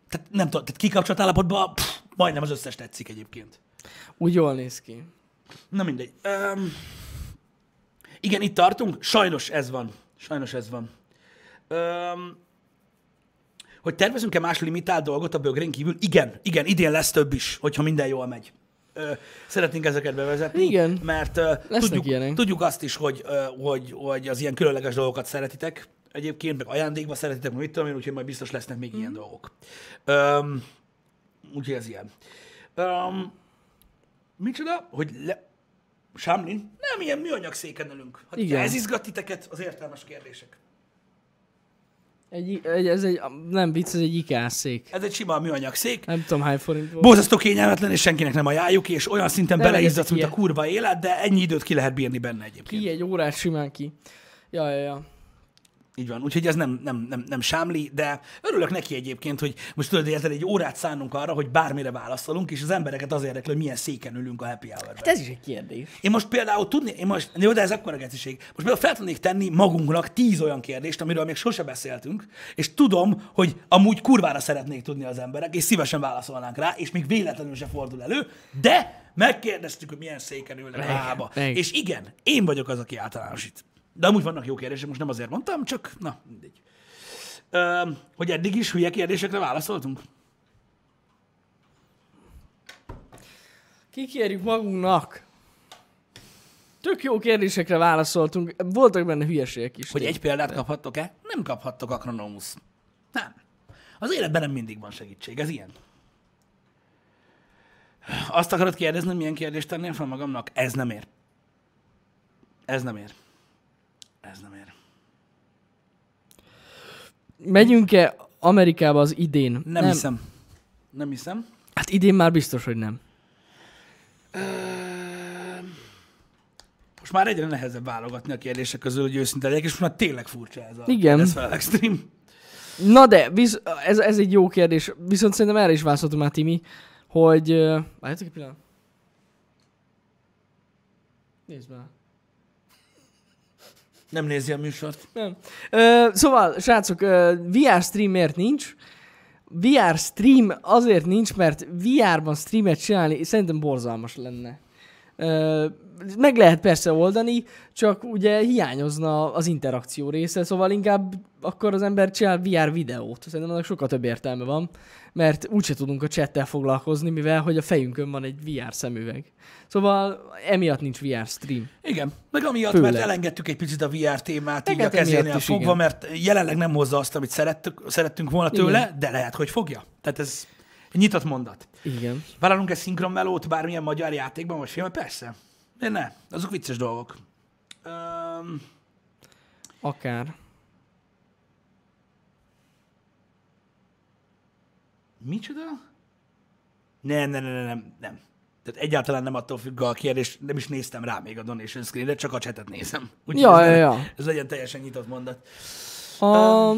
Tehát nem tudom, tehát kikapcsolt állapotban pff, majdnem az összes tetszik egyébként. Úgy jól néz ki. Na mindegy. Um, igen, itt tartunk. Sajnos ez van. Sajnos ez van. Um, hogy tervezünk-e más limitált dolgot a bögrén kívül? Igen, igen, idén lesz több is, hogyha minden jól megy. Ö, szeretnénk ezeket bevezetni, Igen. mert ö, tudjuk, ilyenek. tudjuk azt is, hogy, ö, hogy, hogy az ilyen különleges dolgokat szeretitek, egyébként, meg ajándékba szeretitek, mit tudom én, úgyhogy majd biztos lesznek még ilyen dolgok. Um, úgyhogy ez ilyen. Um, micsoda? Hogy le... Sámlin? Nem, ilyen műanyag széken ülünk. Hát Igen. ez izgat titeket az értelmes kérdések. Egy, egy, ez egy, nem vicc, ez egy IKEA szék. Ez egy sima műanyag szék. Nem tudom hány forint volt. Borzasztó kényelmetlen, és senkinek nem ajánljuk, és olyan szinten Nem beleizzadsz, mint a kurva élet, de ennyi időt ki lehet bírni benne egyébként. Ki egy órát simán ki. Ja, ja, ja. Így van, úgyhogy ez nem, nem, nem, nem sámli, de örülök neki egyébként, hogy most tudod, érted, egy órát szánunk arra, hogy bármire válaszolunk, és az embereket az érdekli, hogy milyen széken ülünk a happy hour-ben. Hát ez is egy kérdés. Én most például tudni, én most, jó, de ez akkora geciség. Most például fel tudnék tenni magunknak tíz olyan kérdést, amiről még sose beszéltünk, és tudom, hogy amúgy kurvára szeretnék tudni az emberek, és szívesen válaszolnánk rá, és még véletlenül se fordul elő, de megkérdeztük, hogy milyen széken ülnek a meg. És igen, én vagyok az, aki általánosít. De amúgy vannak jó kérdések, most nem azért mondtam, csak na, mindegy. Ö, hogy eddig is hülye kérdésekre válaszoltunk? Kikérjük magunknak. Tök jó kérdésekre válaszoltunk. Voltak benne hülyeségek is. Hogy egy példát kaphattok-e? Nem kaphattok Akronomus. Nem. Az életben nem mindig van segítség, ez ilyen. Azt akarod kérdezni, milyen kérdést tennél fel magamnak? Ez nem ér. Ez nem ér. Ez nem ér. Megyünk-e Amerikába az idén? Nem, nem. hiszem. Nem hiszem. Hát idén már biztos, hogy nem. Most már egyre nehezebb válogatni a kérdések közül, hogy őszinte legyek, és most már tényleg furcsa ez a Igen. ez fel extreme. Na de, biz, ez, ez egy jó kérdés. Viszont szerintem erre is válaszoltunk már, Timi, hogy... Várjátok egy pillanat. Nézd már. Nem nézi a műsort. Nem. Ö, szóval, srácok, VR stream miért nincs? VR stream azért nincs, mert VR-ban streamet csinálni szerintem borzalmas lenne. Ö, meg lehet persze oldani, csak ugye hiányozna az interakció része, szóval inkább akkor az ember csinál VR videót. Szerintem annak sokkal több értelme van, mert úgyse tudunk a chattel foglalkozni, mivel hogy a fejünkön van egy VR szemüveg. Szóval emiatt nincs VR stream. Igen, meg amiatt, Főleg. mert elengedtük egy picit a VR témát így a hát kezénél fogva, igen. mert jelenleg nem hozza azt, amit szerettük, szerettünk volna Igen. tőle, de lehet, hogy fogja. Tehát ez nyitott mondat. Igen. Vállalunk egy szinkron melót bármilyen magyar játékban vagy filmben? Persze. De ne, azok vicces dolgok. Um, Akár. micsoda? Nem, nem, nem, nem, nem. Tehát egyáltalán nem attól függ a kérdés, nem is néztem rá még a donation screen-re, csak a chatet nézem. Úgyhogy Ja, ez, ja, ja. ez legyen teljesen nyitott mondat. A,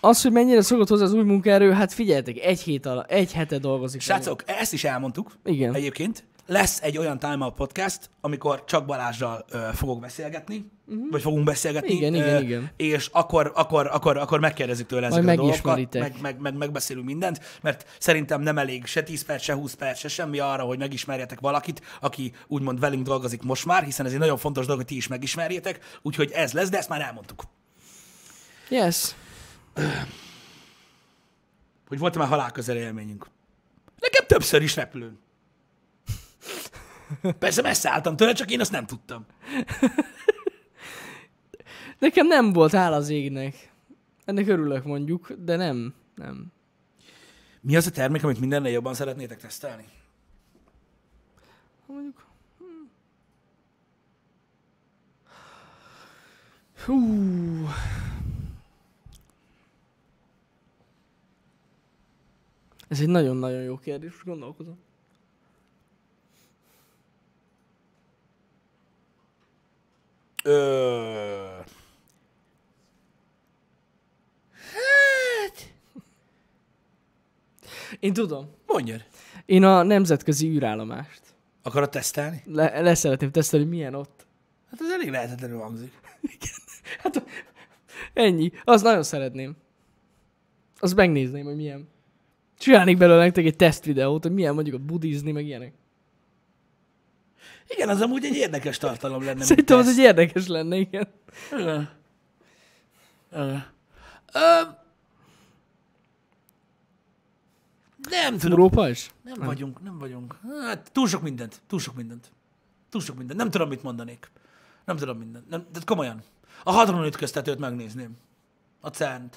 az, hogy mennyire szokott hozzá az új munkaerő, hát figyeljetek, egy, hét ala, egy hete dolgozik. Srácok, ezt is elmondtuk Igen. egyébként. Lesz egy olyan Time Out podcast, amikor csak Balázsral ö, fogok beszélgetni, uh-huh. vagy fogunk beszélgetni. Igen, igen, igen. És akkor, akkor, akkor, akkor megkérdezzük tőle ezeket Majd a dolgokat, meg, meg, meg, megbeszélünk mindent, mert szerintem nem elég se 10 perc, se 20 perc, se semmi arra, hogy megismerjetek valakit, aki úgymond velünk dolgozik most már, hiszen ez egy nagyon fontos dolog, hogy ti is megismerjétek, úgyhogy ez lesz, de ezt már elmondtuk. Yes. Hogy volt már halálközel élményünk. Nekem többször is repülőn. Persze messze álltam tőle, csak én azt nem tudtam. Nekem nem volt hál az égnek. Ennek örülök mondjuk, de nem. Nem. Mi az a termék, amit mindennél jobban szeretnétek tesztelni? Mondjuk. hm. Hú. Ez egy nagyon-nagyon jó kérdés, gondolkozom. Ö... Én tudom. Mondjad. Én a nemzetközi űrállomást. Akarod tesztelni? Le, leszeretném tesztelni, hogy milyen ott. Hát ez elég lehetetlenül hangzik. Hát ennyi. Az nagyon szeretném. Azt megnézném, hogy milyen. Csinálnék belőle nektek egy teszt videót, hogy milyen mondjuk ott budizni, meg ilyenek. Igen, az amúgy egy érdekes tartalom lenne. Szerintem az egy érdekes lenne, igen. Ö. Ö. Ö. Nem tudom. Európa is? Nem vagyunk, nem vagyunk. Hát túl sok mindent, túl sok mindent. Túl sok mindent. Nem tudom, mit mondanék. Nem tudom mindent. Nem, de komolyan. A hadron ütköztetőt megnézném. A cern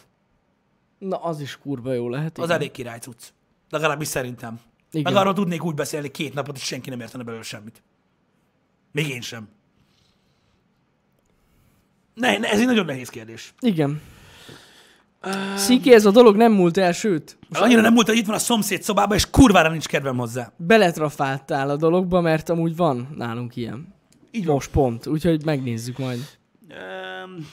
Na, az is kurva jó lehet. Az igen. elég király cucc. Legalábbis szerintem. Igen. Meg arról tudnék úgy beszélni két napot, és senki nem értene belőle semmit. Még én sem. Ne, ne, ez egy nagyon nehéz kérdés. Igen. Sziki, ez a dolog nem múlt el, sőt, Annyira nem múlt, hogy itt van a szomszéd szobában, és kurvára nincs kedvem hozzá. beletrafáltál a dologba, mert amúgy van nálunk ilyen. Így van. Most pont, úgyhogy megnézzük majd. Um,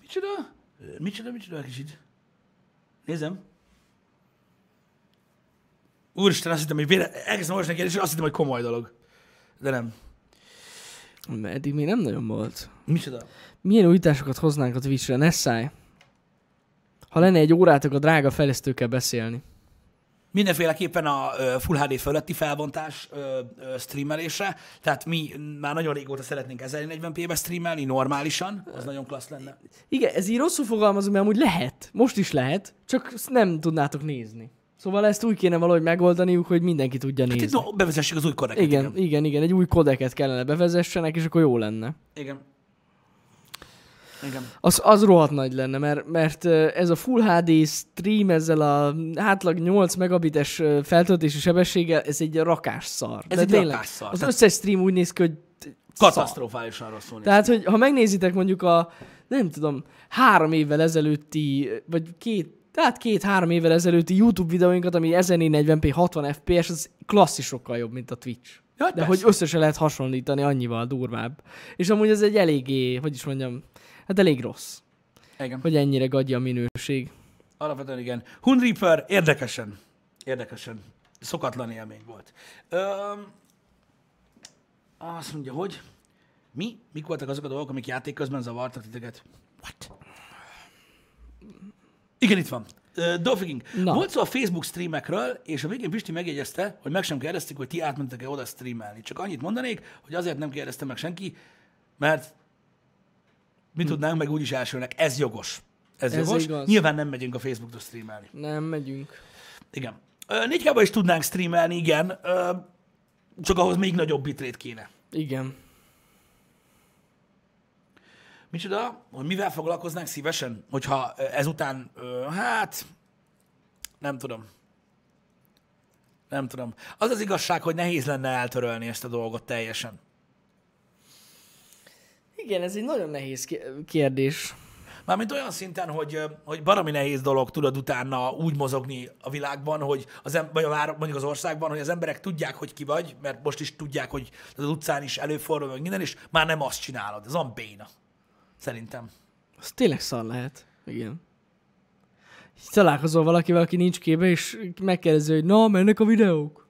micsoda? Micsoda, micsoda, egy kicsit. Nézem. Úristen, azt hittem, hogy véle... elkezdtem olvasni és azt hittem, hogy komoly dolog. De nem. Mert eddig még nem nagyon volt. Micsoda? Milyen újításokat hoznánk a Twitch-re? Ne szállj. Ha lenne egy órátok, a drága fejlesztőkkel beszélni. Mindenféleképpen a Full HD fölötti felbontás streamelésre, tehát mi már nagyon régóta szeretnénk 1040p-be streamelni, normálisan, az nagyon klassz lenne. Igen, ez így rosszul fogalmazom, mert amúgy lehet. Most is lehet, csak nem tudnátok nézni. Szóval ezt úgy kéne valahogy megoldaniuk, hogy mindenki tudja Hát nézni. no, bevezessük az új kodeket. Igen, igen, igen, egy új kodeket kellene bevezessenek, és akkor jó lenne. Igen. Igen. Az, az rohadt nagy lenne, mert, mert ez a Full HD stream ezzel a átlag 8 megabites feltöltési sebességgel, ez egy rakás szar. Ez De egy tényleg, rakásszar. Az Tehát- összes stream úgy néz ki, hogy szar. Katasztrofálisan rosszul néz. Tehát, hogy ha megnézitek mondjuk a, nem tudom, három évvel ezelőtti, vagy két, tehát két-három évvel ezelőtti YouTube videóinkat, ami 1040p 60 fps, az klasszisokkal jobb, mint a Twitch. Ja, De hogy összesen lehet hasonlítani annyival durvább. És amúgy ez egy eléggé, hogy is mondjam, hát elég rossz, Igen. hogy ennyire gadja a minőség. Alapvetően igen. Hun Reaper érdekesen. Érdekesen. Szokatlan élmény volt. Öm, Azt mondja, hogy mi? Mik voltak azok a dolgok, amik játék közben zavartak titeket? What? Igen, itt van. Uh, Dolphin Na. Volt szó a Facebook streamekről, és a végén Pisti megjegyezte, hogy meg sem kérdezték, hogy ti átmentek-e oda streamelni. Csak annyit mondanék, hogy azért nem kérdezte meg senki, mert mi tudnánk, meg úgyis elsőnek. Ez jogos. Ez, Ez jogos. igaz. Nyilván nem megyünk a Facebookra streamelni. Nem megyünk. Igen. Ö, 4 is tudnánk streamelni, igen. Csak ahhoz még nagyobb bitrét kéne. Igen. Micsoda? Hogy mivel foglalkoznánk szívesen? Hogyha ezután, hát, nem tudom. Nem tudom. Az az igazság, hogy nehéz lenne eltörölni ezt a dolgot teljesen. Igen, ez egy nagyon nehéz kérdés. Mármint olyan szinten, hogy, hogy baromi nehéz dolog tudod utána úgy mozogni a világban, hogy az, em- vagy a vár, mondjuk az országban, hogy az emberek tudják, hogy ki vagy, mert most is tudják, hogy az utcán is előfordul, meg minden, és már nem azt csinálod. Ez van béna. Szerintem. Az tényleg szar lehet. Igen. Így találkozol valakivel, aki nincs képbe, és megkérdezi, hogy na, mennek a videók.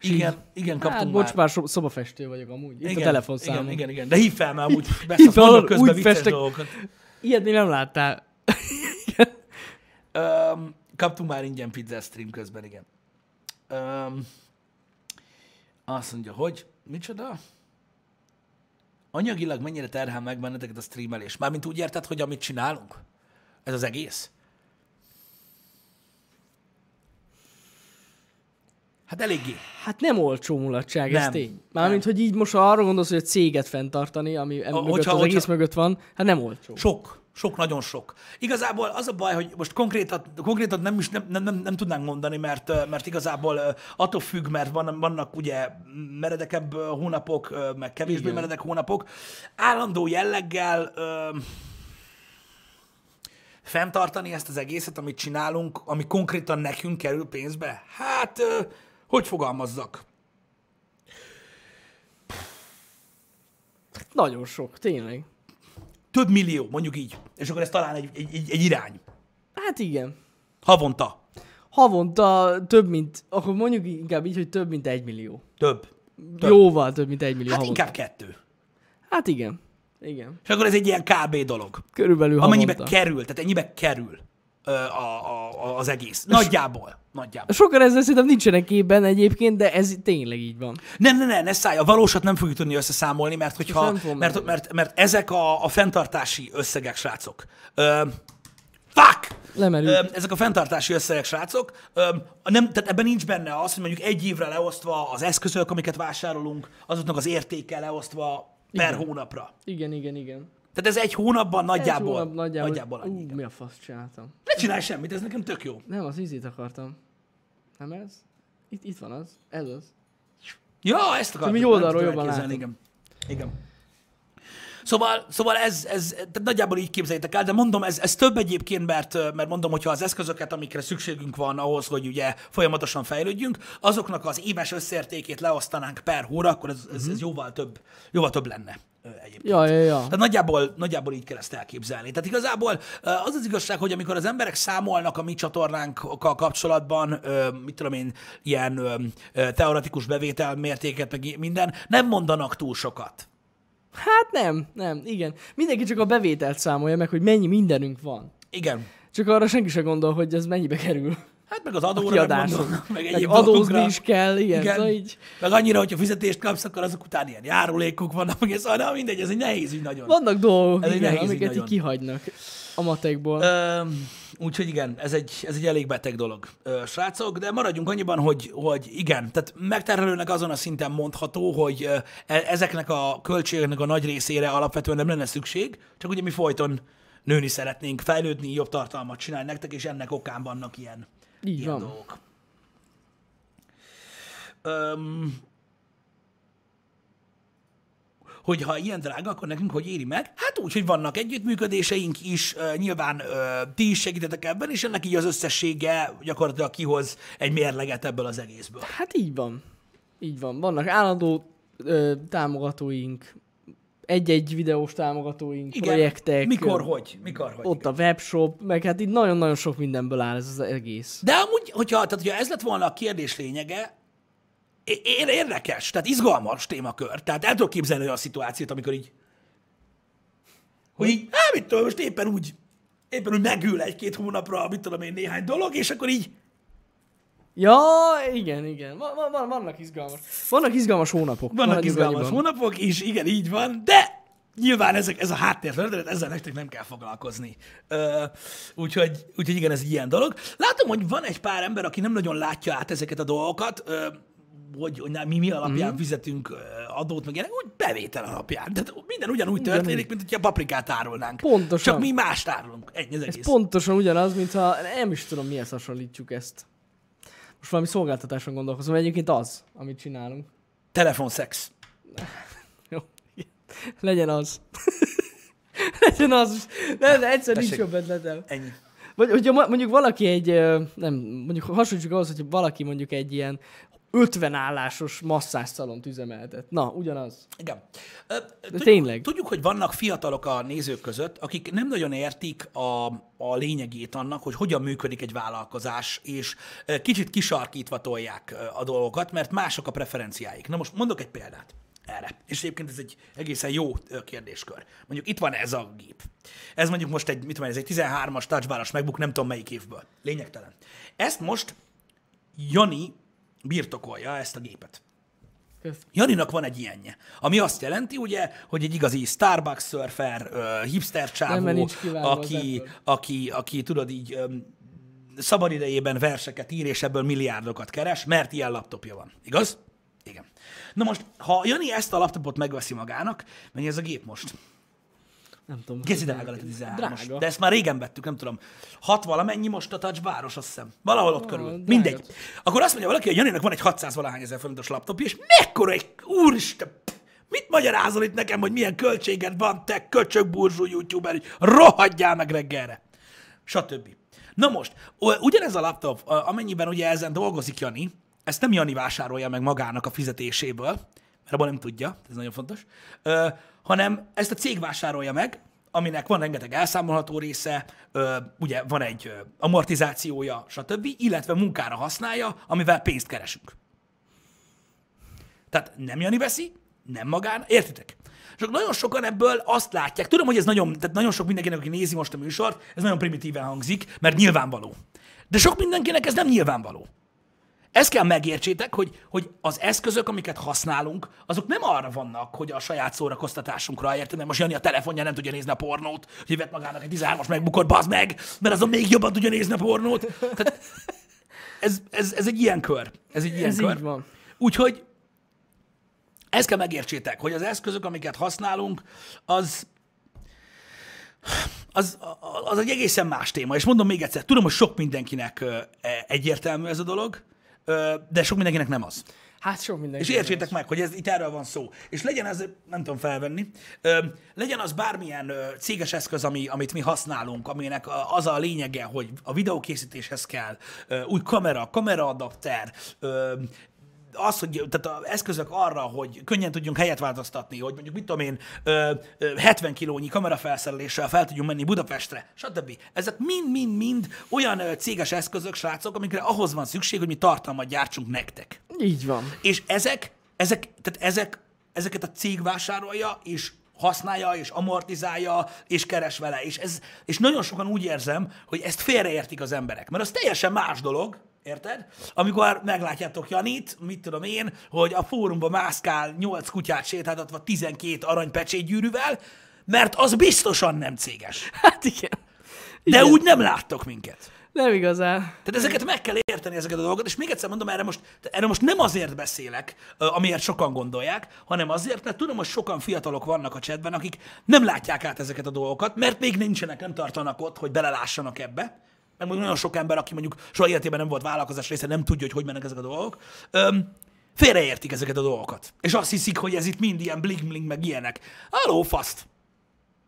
És így, Igen, igen, kaptunk Hát, már. bocs, már so- szobafestő vagyok amúgy. Itt a telefonszámom. Igen, igen, igen. De hív fel már úgy, Hív beszélsz, fel, közben úgy festek- dolgokat. Ilyet még nem láttál. Um, kaptunk már ingyen pizza stream közben, igen. Um, azt mondja, hogy micsoda? Anyagilag mennyire terhel meg benneteket a streamelés? Mármint úgy érted, hogy amit csinálunk? Ez az egész? Hát eléggé. Hát nem olcsó mulatság, ez Nem. tény. Mármint, hogy így most arra gondolsz, hogy a céget fenntartani, ami mögött, hogyha- az egész hogyha- mögött van, hát nem olcsó. Sok, sok, nagyon sok. Igazából az a baj, hogy most konkrétat, konkrétat nem is nem, nem, nem, nem tudnánk mondani, mert, mert igazából attól függ, mert van, vannak ugye meredekebb hónapok, meg kevésbé Igen. meredek hónapok. Állandó jelleggel ö, fenntartani ezt az egészet, amit csinálunk, ami konkrétan nekünk kerül pénzbe, hát ö, hogy fogalmazzak? Nagyon sok, tényleg. Több millió, mondjuk így. És akkor ez talán egy, egy, egy, egy irány. Hát igen. Havonta. Havonta több mint, akkor mondjuk inkább így, hogy több mint egy millió. Több. Több. Jóval több mint egy millió Hát havonta. inkább kettő. Hát igen. Igen. És akkor ez egy ilyen KB dolog. Körülbelül Amennyibe havonta. kerül, tehát ennyibe kerül a, a, a, az egész. Nagyjából. Nagyjából. Sokan ezzel szerintem nincsenek képben egyébként, de ez tényleg így van. Nem, ne, ne, ne szállj, a valósat nem fogjuk tudni összeszámolni, mert hogyha, nem mert, meg. mert, mert, ezek a, a fenntartási összegek, srácok. Ö, fuck! Lemerül. Ö, ezek a fenntartási összegek, srácok. Nem, tehát ebben nincs benne az, hogy mondjuk egy évre leosztva az eszközök, amiket vásárolunk, azoknak az értéke leosztva per Igen. hónapra. Igen, igen, igen. Tehát ez egy hónapban nagyjából, Egy hónap nagyjából. nagyjából annyi. Ú, mi a fasz csináltam? Ne csinálj semmit, ez nekem tök jó. Nem, az ízét akartam. Nem ez? Itt, itt van az. Ez az. Ja, ezt akartam. mi oldalról jobban látom. Igen. Igen. Szóval, szóval ez, ez tehát nagyjából így képzeljétek el, de mondom, ez, ez több egyébként, mert, mert mondom, hogyha az eszközöket, amikre szükségünk van ahhoz, hogy ugye folyamatosan fejlődjünk, azoknak az éves összértékét leosztanánk per hóra, akkor ez, ez, ez jóval, több, jóval több lenne egyébként. Ja, ja, ja. Tehát nagyjából, nagyjából így kell ezt elképzelni. Tehát igazából az az igazság, hogy amikor az emberek számolnak a mi csatornánkkal kapcsolatban, mit tudom én, ilyen teoretikus bevétel mértéket, meg minden, nem mondanak túl sokat. Hát nem, nem, igen. Mindenki csak a bevételt számolja meg, hogy mennyi mindenünk van. Igen. Csak arra senki sem gondol, hogy ez mennyibe kerül. Hát meg az adóra, meg, kiadások. mondom, meg Meg egyéb adózni dolgokra. is kell, igen. Igen. Szóval így Meg annyira, hogyha fizetést kapsz, akkor azok után ilyen járulékok vannak, meg ez, na mindegy, ez egy nehéz ügy nagyon. vannak dolgok, Ez egy igen, nehéz ügy amiket így kihagynak a matekból. Úgyhogy igen, ez egy, ez egy elég beteg dolog, ö, srácok, de maradjunk annyiban, hogy, hogy igen, tehát megterhelőnek azon a szinten mondható, hogy e- ezeknek a költségeknek a nagy részére alapvetően nem lenne szükség, csak ugye mi folyton nőni szeretnénk, fejlődni, jobb tartalmat csinálni nektek, és ennek okán vannak ilyen, Így ilyen van. dolgok. Öm, hogyha ilyen drága, akkor nekünk hogy éri meg? Hát úgy, hogy vannak együttműködéseink is, nyilván ti is segítetek ebben, és ennek így az összessége gyakorlatilag kihoz egy mérleget ebből az egészből. Hát így van. Így van. Vannak állandó ö, támogatóink, egy-egy videós támogatóink, Igen. projektek. Mikor, ö, hogy? Mikor, hogy? Ott a webshop, meg hát itt nagyon-nagyon sok mindenből áll ez az egész. De amúgy, hogyha, tehát, hogyha ez lett volna a kérdés lényege, é- é- érdekes, tehát izgalmas témakör. Tehát el tudok képzelni olyan szituációt, amikor így, hogy így, hát mit tudom, most éppen úgy, éppen úgy megül egy-két hónapra, mit tudom én, néhány dolog, és akkor így, Ja, igen, igen. Van, van, van, vannak izgalmas. Vannak izgalmas hónapok. vannak izgalmas annyiban. hónapok is, igen, így van, de nyilván ezek, ez a háttérfeladat, ezzel nektek nem kell foglalkozni. Ö, úgyhogy, úgyhogy igen, ez ilyen dolog. Látom, hogy van egy pár ember, aki nem nagyon látja át ezeket a dolgokat, ö, hogy, hogy mi mi alapján Mhm. mm. fizetünk adót, meg ilyenek, úgy bevétel alapján. Tehát minden ugyanúgy történik, mint hogyha paprikát árulnánk. Pontosan. Csak mi mást árulunk. Ennyi az Ez egész. pontosan ugyanaz, mintha nem is tudom, mihez hasonlítjuk ezt. Most valami szolgáltatáson gondolkozom, egyébként az, amit csinálunk. Telefonszex. Jó. Legyen az. Legyen az. De egyszer nincs Tessék. jobb ötletem. Ennyi. Vagy hogyha mondjuk valaki egy, nem, mondjuk hasonlítsuk ahhoz, hogy valaki mondjuk egy ilyen 50 állásos masszásszalont üzemeltet. Na, ugyanaz. Igen. Ö, tudjuk, tényleg. Tudjuk, hogy vannak fiatalok a nézők között, akik nem nagyon értik a, a lényegét annak, hogy hogyan működik egy vállalkozás, és kicsit kisarkítva tolják a dolgokat, mert mások a preferenciáik. Na most mondok egy példát erre. És egyébként ez egy egészen jó kérdéskör. Mondjuk itt van ez a gép. Ez mondjuk most egy, mit én, ez egy 13-as touchbaros MacBook, nem tudom melyik évből. Lényegtelen. Ezt most Jani birtokolja ezt a gépet. Kösz. Janinak van egy ilyenje, ami azt jelenti, ugye, hogy egy igazi Starbucks surfer, hipster csávó, aki, aki, aki, tudod így öm, szabadidejében verseket ír, és ebből milliárdokat keres, mert ilyen laptopja van. Igaz? Igen. Na most, ha Jani ezt a laptopot megveszi magának, mennyi ez a gép most? Nem tudom. Geci drága lett a 13 Drága. De ezt már régen vettük, nem tudom. Hat valamennyi most a touch báros, azt hiszem. Valahol ott körül. drága. Mindegy. Akkor azt mondja valaki, hogy Janinak van egy 600 valahány ezer forintos laptopja, és mekkora egy... Úristen! Mit magyarázol itt nekem, hogy milyen költséged van, te köcsög burzsú youtuber, hogy rohadjál meg reggelre. Stb. Na most, ugyanez a laptop, amennyiben ugye ezen dolgozik Jani, ezt nem Jani vásárolja meg magának a fizetéséből, mert abban nem tudja, ez nagyon fontos, hanem ezt a cég vásárolja meg, aminek van rengeteg elszámolható része, ugye van egy amortizációja, stb., illetve munkára használja, amivel pénzt keresünk. Tehát nem Jani veszi, nem magán, értitek? Csak nagyon sokan ebből azt látják, tudom, hogy ez nagyon, tehát nagyon sok mindenkinek, aki nézi most a műsort, ez nagyon primitíven hangzik, mert nyilvánvaló. De sok mindenkinek ez nem nyilvánvaló. Ezt kell megértsétek, hogy, hogy az eszközök, amiket használunk, azok nem arra vannak, hogy a saját szórakoztatásunkra érted, mert most Jani a telefonja nem tudja nézni a pornót, hogy vett magának egy 13-as megbukott, bazd meg, mert azon még jobban tudja nézni a pornót. Tehát ez, ez, ez egy ilyen kör. Ez egy ilyen Ez kör. így van. Úgyhogy ezt kell megértsétek, hogy az eszközök, amiket használunk, az, az, az egy egészen más téma. És mondom még egyszer, tudom, hogy sok mindenkinek e- egyértelmű ez a dolog, de sok mindenkinek nem az. Hát sok mindenki. És értsétek meg, hogy ez itt erről van szó. És legyen ez, nem tudom felvenni, ö, legyen az bármilyen ö, céges eszköz, ami, amit mi használunk, aminek az a lényege, hogy a videókészítéshez kell ö, új kamera, kameraadapter, ö, az, hogy tehát az eszközök arra, hogy könnyen tudjunk helyet változtatni, hogy mondjuk mit tudom én, ö, ö, 70 kilónyi kamerafelszereléssel fel tudjunk menni Budapestre, stb. Ezek mind-mind-mind olyan céges eszközök, srácok, amikre ahhoz van szükség, hogy mi tartalmat gyártsunk nektek. Így van. És ezek, ezek, tehát ezek, ezeket a cég vásárolja, és használja, és amortizálja, és keres vele. És, ez, és nagyon sokan úgy érzem, hogy ezt félreértik az emberek. Mert az teljesen más dolog, érted? Amikor meglátjátok Janit, mit tudom én, hogy a fórumban mászkál 8 kutyát sétáltatva 12 aranypecsétgyűrűvel, mert az biztosan nem céges. Hát igen. De Igen. úgy nem láttok minket. Nem igazán. Tehát ezeket meg kell érteni, ezeket a dolgokat, és még egyszer mondom, erre most, erre most nem azért beszélek, amiért sokan gondolják, hanem azért, mert tudom, hogy sokan fiatalok vannak a chatben, akik nem látják át ezeket a dolgokat, mert még nincsenek, nem tartanak ott, hogy belelássanak ebbe. Meg mondjuk nagyon sok ember, aki mondjuk soha életében nem volt vállalkozás része, nem tudja, hogy hogy mennek ezek a dolgok. Öm, félreértik ezeket a dolgokat. És azt hiszik, hogy ez itt mind ilyen bling-bling, meg ilyenek. Halló, faszt!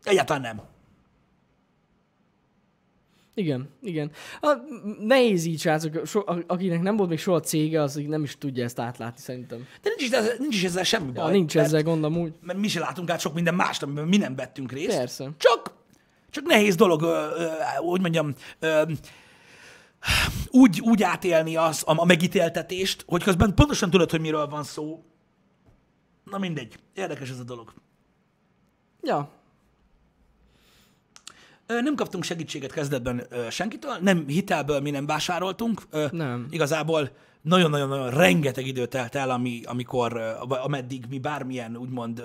Egyáltalán nem. Igen, igen. A, nehéz így, srácok. So, akinek nem volt még soha cége, az nem is tudja ezt átlátni szerintem. De nincs ezzel, nincs is ezzel semmi baj. Ja, nincs mert- ezzel gond amúgy. mert mi se látunk át sok minden mást, amiben mi nem vettünk részt. Persze. Csak, csak nehéz dolog, ö, ö, hogy mondjam, ö, úgy, úgy átélni az, a, a megítéltetést, hogy közben pontosan tudod, hogy miről van szó. Na mindegy, érdekes ez a dolog. Ja, Ö, Nem kaptunk segítséget kezdetben ö, senkitől, nem hitelből mi nem vásároltunk. Ö, Nem. Igazából nagyon-nagyon-nagyon rengeteg idő telt el, ami, amikor, ameddig mi bármilyen úgymond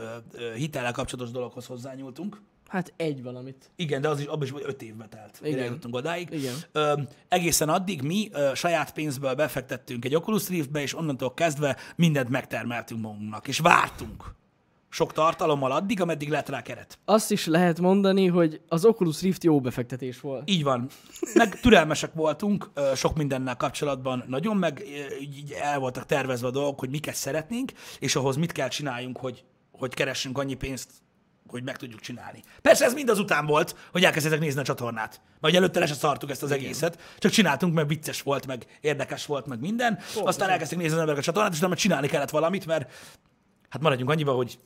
hitellel kapcsolatos dologhoz hozzányúltunk. Hát egy valamit. Igen, de az is, abban is vagy öt évbe telt, Igen. jutottunk odáig. Igen. Ö, egészen addig mi ö, saját pénzből befektettünk egy Oculus Riftbe, és onnantól kezdve mindent megtermeltünk magunknak, és vártunk sok tartalommal addig, ameddig lett rá keret. Azt is lehet mondani, hogy az Oculus Rift jó befektetés volt. Így van. Meg türelmesek voltunk sok mindennel kapcsolatban nagyon, meg így el voltak tervezve a dolgok, hogy miket szeretnénk, és ahhoz mit kell csináljunk, hogy, hogy keressünk annyi pénzt, hogy meg tudjuk csinálni. Persze ez mind azután volt, hogy elkezdtek nézni a csatornát. Vagy előtte le se szartuk ezt az egészet, csak csináltunk, mert vicces volt, meg érdekes volt, meg minden. Aztán elkezdtek nézni az emberek a csatornát, és utána csinálni kellett valamit, mert hát maradjunk annyiba, hogy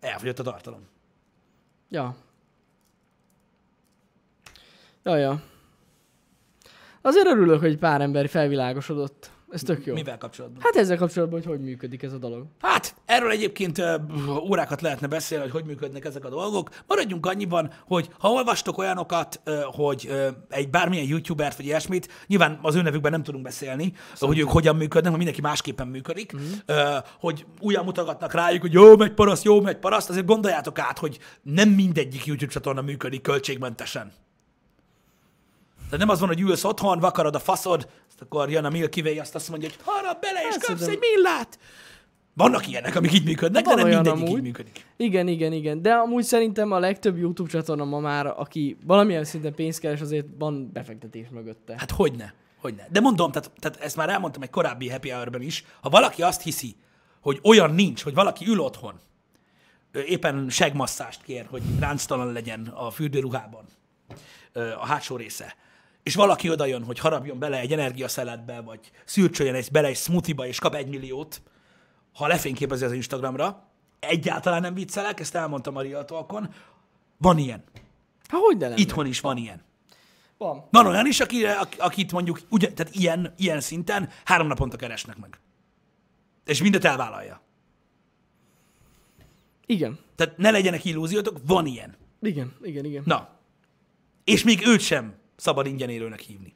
elfogyott a tartalom. Ja. Ja, ja. Azért örülök, hogy pár ember felvilágosodott. Ez tök jó. Mivel kapcsolatban? Hát ezzel kapcsolatban, hogy hogy működik ez a dolog. Hát, erről egyébként ö, órákat lehetne beszélni, hogy hogy működnek ezek a dolgok. Maradjunk annyiban, hogy ha olvastok olyanokat, hogy egy bármilyen youtubert vagy ilyesmit, nyilván az ő nevükben nem tudunk beszélni, hogy ők hogyan működnek, mert mindenki másképpen működik, ö, hogy újra mutogatnak rájuk, hogy jó, megy paraszt, jó, megy paraszt, azért gondoljátok át, hogy nem mindegyik YouTube csatorna működik költségmentesen. Tehát nem az van, hogy ülsz otthon, vakarod a faszod, azt akkor jön a Milky Way, azt azt mondja, hogy harap bele, és Hát kapsz egy millát. Vannak ilyenek, amik így működnek, de Van nem olyan mindegyik amúgy. így működik. Igen, igen, igen. De amúgy szerintem a legtöbb YouTube csatorna ma már, aki valamilyen szinten pénzt keres, azért van befektetés mögötte. Hát hogyne, hogyne. De mondom, tehát, tehát ezt már elmondtam egy korábbi happy hour is, ha valaki azt hiszi, hogy olyan nincs, hogy valaki ül otthon, éppen segmasszást kér, hogy ránctalan legyen a fürdőruhában a hátsó része, és valaki oda jön, hogy harapjon bele egy energiaszeletbe, vagy szürcsöljen egy, bele egy smoothie-ba, és kap egy milliót, ha lefényképezi az Instagramra, egyáltalán nem viccelek, ezt elmondtam a Real Talkon, van ilyen. Ha hogy de? Itthon is van ilyen. Van. Van olyan is, akire, ak- akit mondjuk, ugye, tehát ilyen, ilyen szinten három naponta keresnek meg. És mindet elvállalja. Igen. Tehát ne legyenek illúziótok, van ilyen. Igen, igen, igen. Na. És még őt sem szabad ingyen élőnek hívni.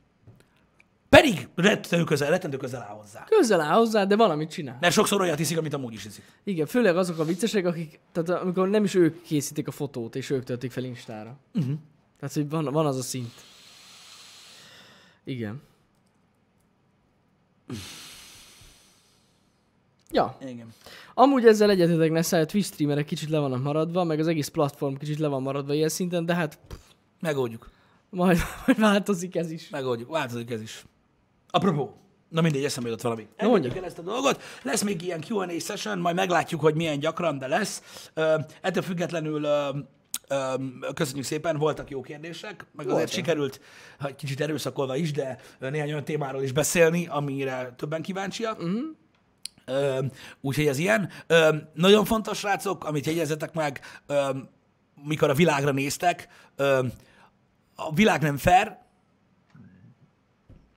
Pedig rettentő közel, rettentő közel áll hozzá. Közel áll hozzá, de valamit csinál. Mert sokszor olyat hiszik, amit amúgy is hiszik. Igen, főleg azok a viccesek, akik, tehát amikor nem is ők készítik a fotót, és ők töltik fel Instára. Uh-huh. Tehát, hogy van, van az a szint. Igen. Ja, Igen. amúgy ezzel egyetetek ne a Twitch streamerek kicsit le vannak maradva, meg az egész platform kicsit le van maradva ilyen szinten, de hát pff, Megoldjuk. Majd, majd változik ez is. Megoldjuk. Változik ez is. Apropó. Na mindegy, eszembe jutott valami. mondja. Engedjük el ezt a dolgot. Lesz még ilyen Q&A session, majd meglátjuk, hogy milyen gyakran, de lesz. Ö, ettől függetlenül ö, köszönjük szépen, voltak jó kérdések, meg azért sikerült, egy kicsit erőszakolva is, de néhány olyan témáról is beszélni, amire többen kíváncsiak. Uh-huh. Úgyhogy ez ilyen. Nagyon fontos, srácok, amit jegyezetek meg, mikor a világra néztek, a világ nem fair,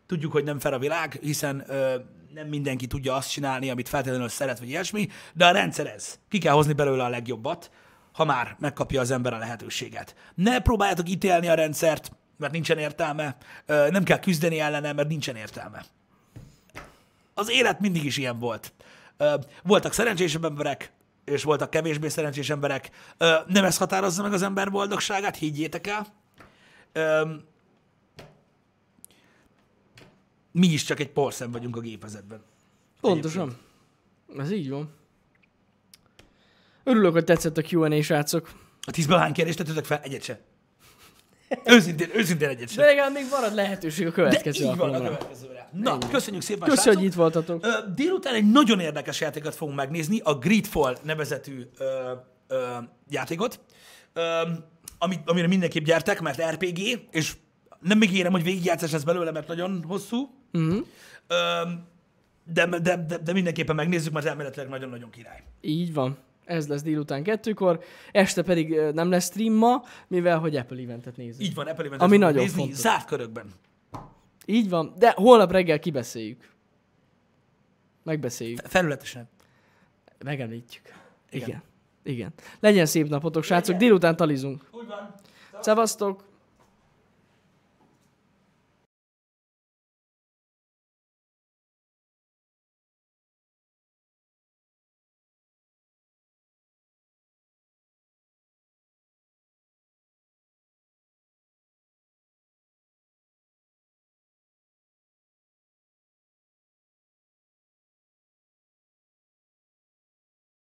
tudjuk, hogy nem fair a világ, hiszen ö, nem mindenki tudja azt csinálni, amit feltétlenül szeret, vagy ilyesmi, de a rendszer ez. Ki kell hozni belőle a legjobbat, ha már megkapja az ember a lehetőséget. Ne próbáljátok ítélni a rendszert, mert nincsen értelme, ö, nem kell küzdeni ellene, mert nincsen értelme. Az élet mindig is ilyen volt. Ö, voltak szerencsésebb emberek, és voltak kevésbé szerencsés emberek. Ö, nem ez határozza meg az ember boldogságát, higgyétek el. Ö, mi is csak egy porszem vagyunk a gépezetben. Pontosan. Ez így van. Örülök, hogy tetszett a Q&A, srácok. A tízből hány kérdést tettetek fel? Egyet se. Őszintén, őszintén egyet De se. legalább még marad lehetőség a De következő így van a következőre. Na, köszönjük szépen, Köszönjük, srácok. hogy itt voltatok. Délután egy nagyon érdekes játékot fogunk megnézni, a Greedfall nevezetű ö, ö, játékot, ö, amit, amire mindenképp gyertek, mert RPG, és nem ígérem, hogy végigjátszás lesz belőle, mert nagyon hosszú, Uh-huh. de, de, de, de mindenképpen megnézzük, mert elméletileg nagyon-nagyon király. Így van. Ez lesz délután kettőkor, este pedig nem lesz stream ma, mivel hogy Apple eventet nézünk. Így van, Apple event Ami nagyon nézni, fontos. zárt körökben. Így van, de holnap reggel kibeszéljük. Megbeszéljük. Felületesen. Megemlítjük. Igen. Igen. Igen. Legyen szép napotok, srácok. Délután talizunk. Szevasztok!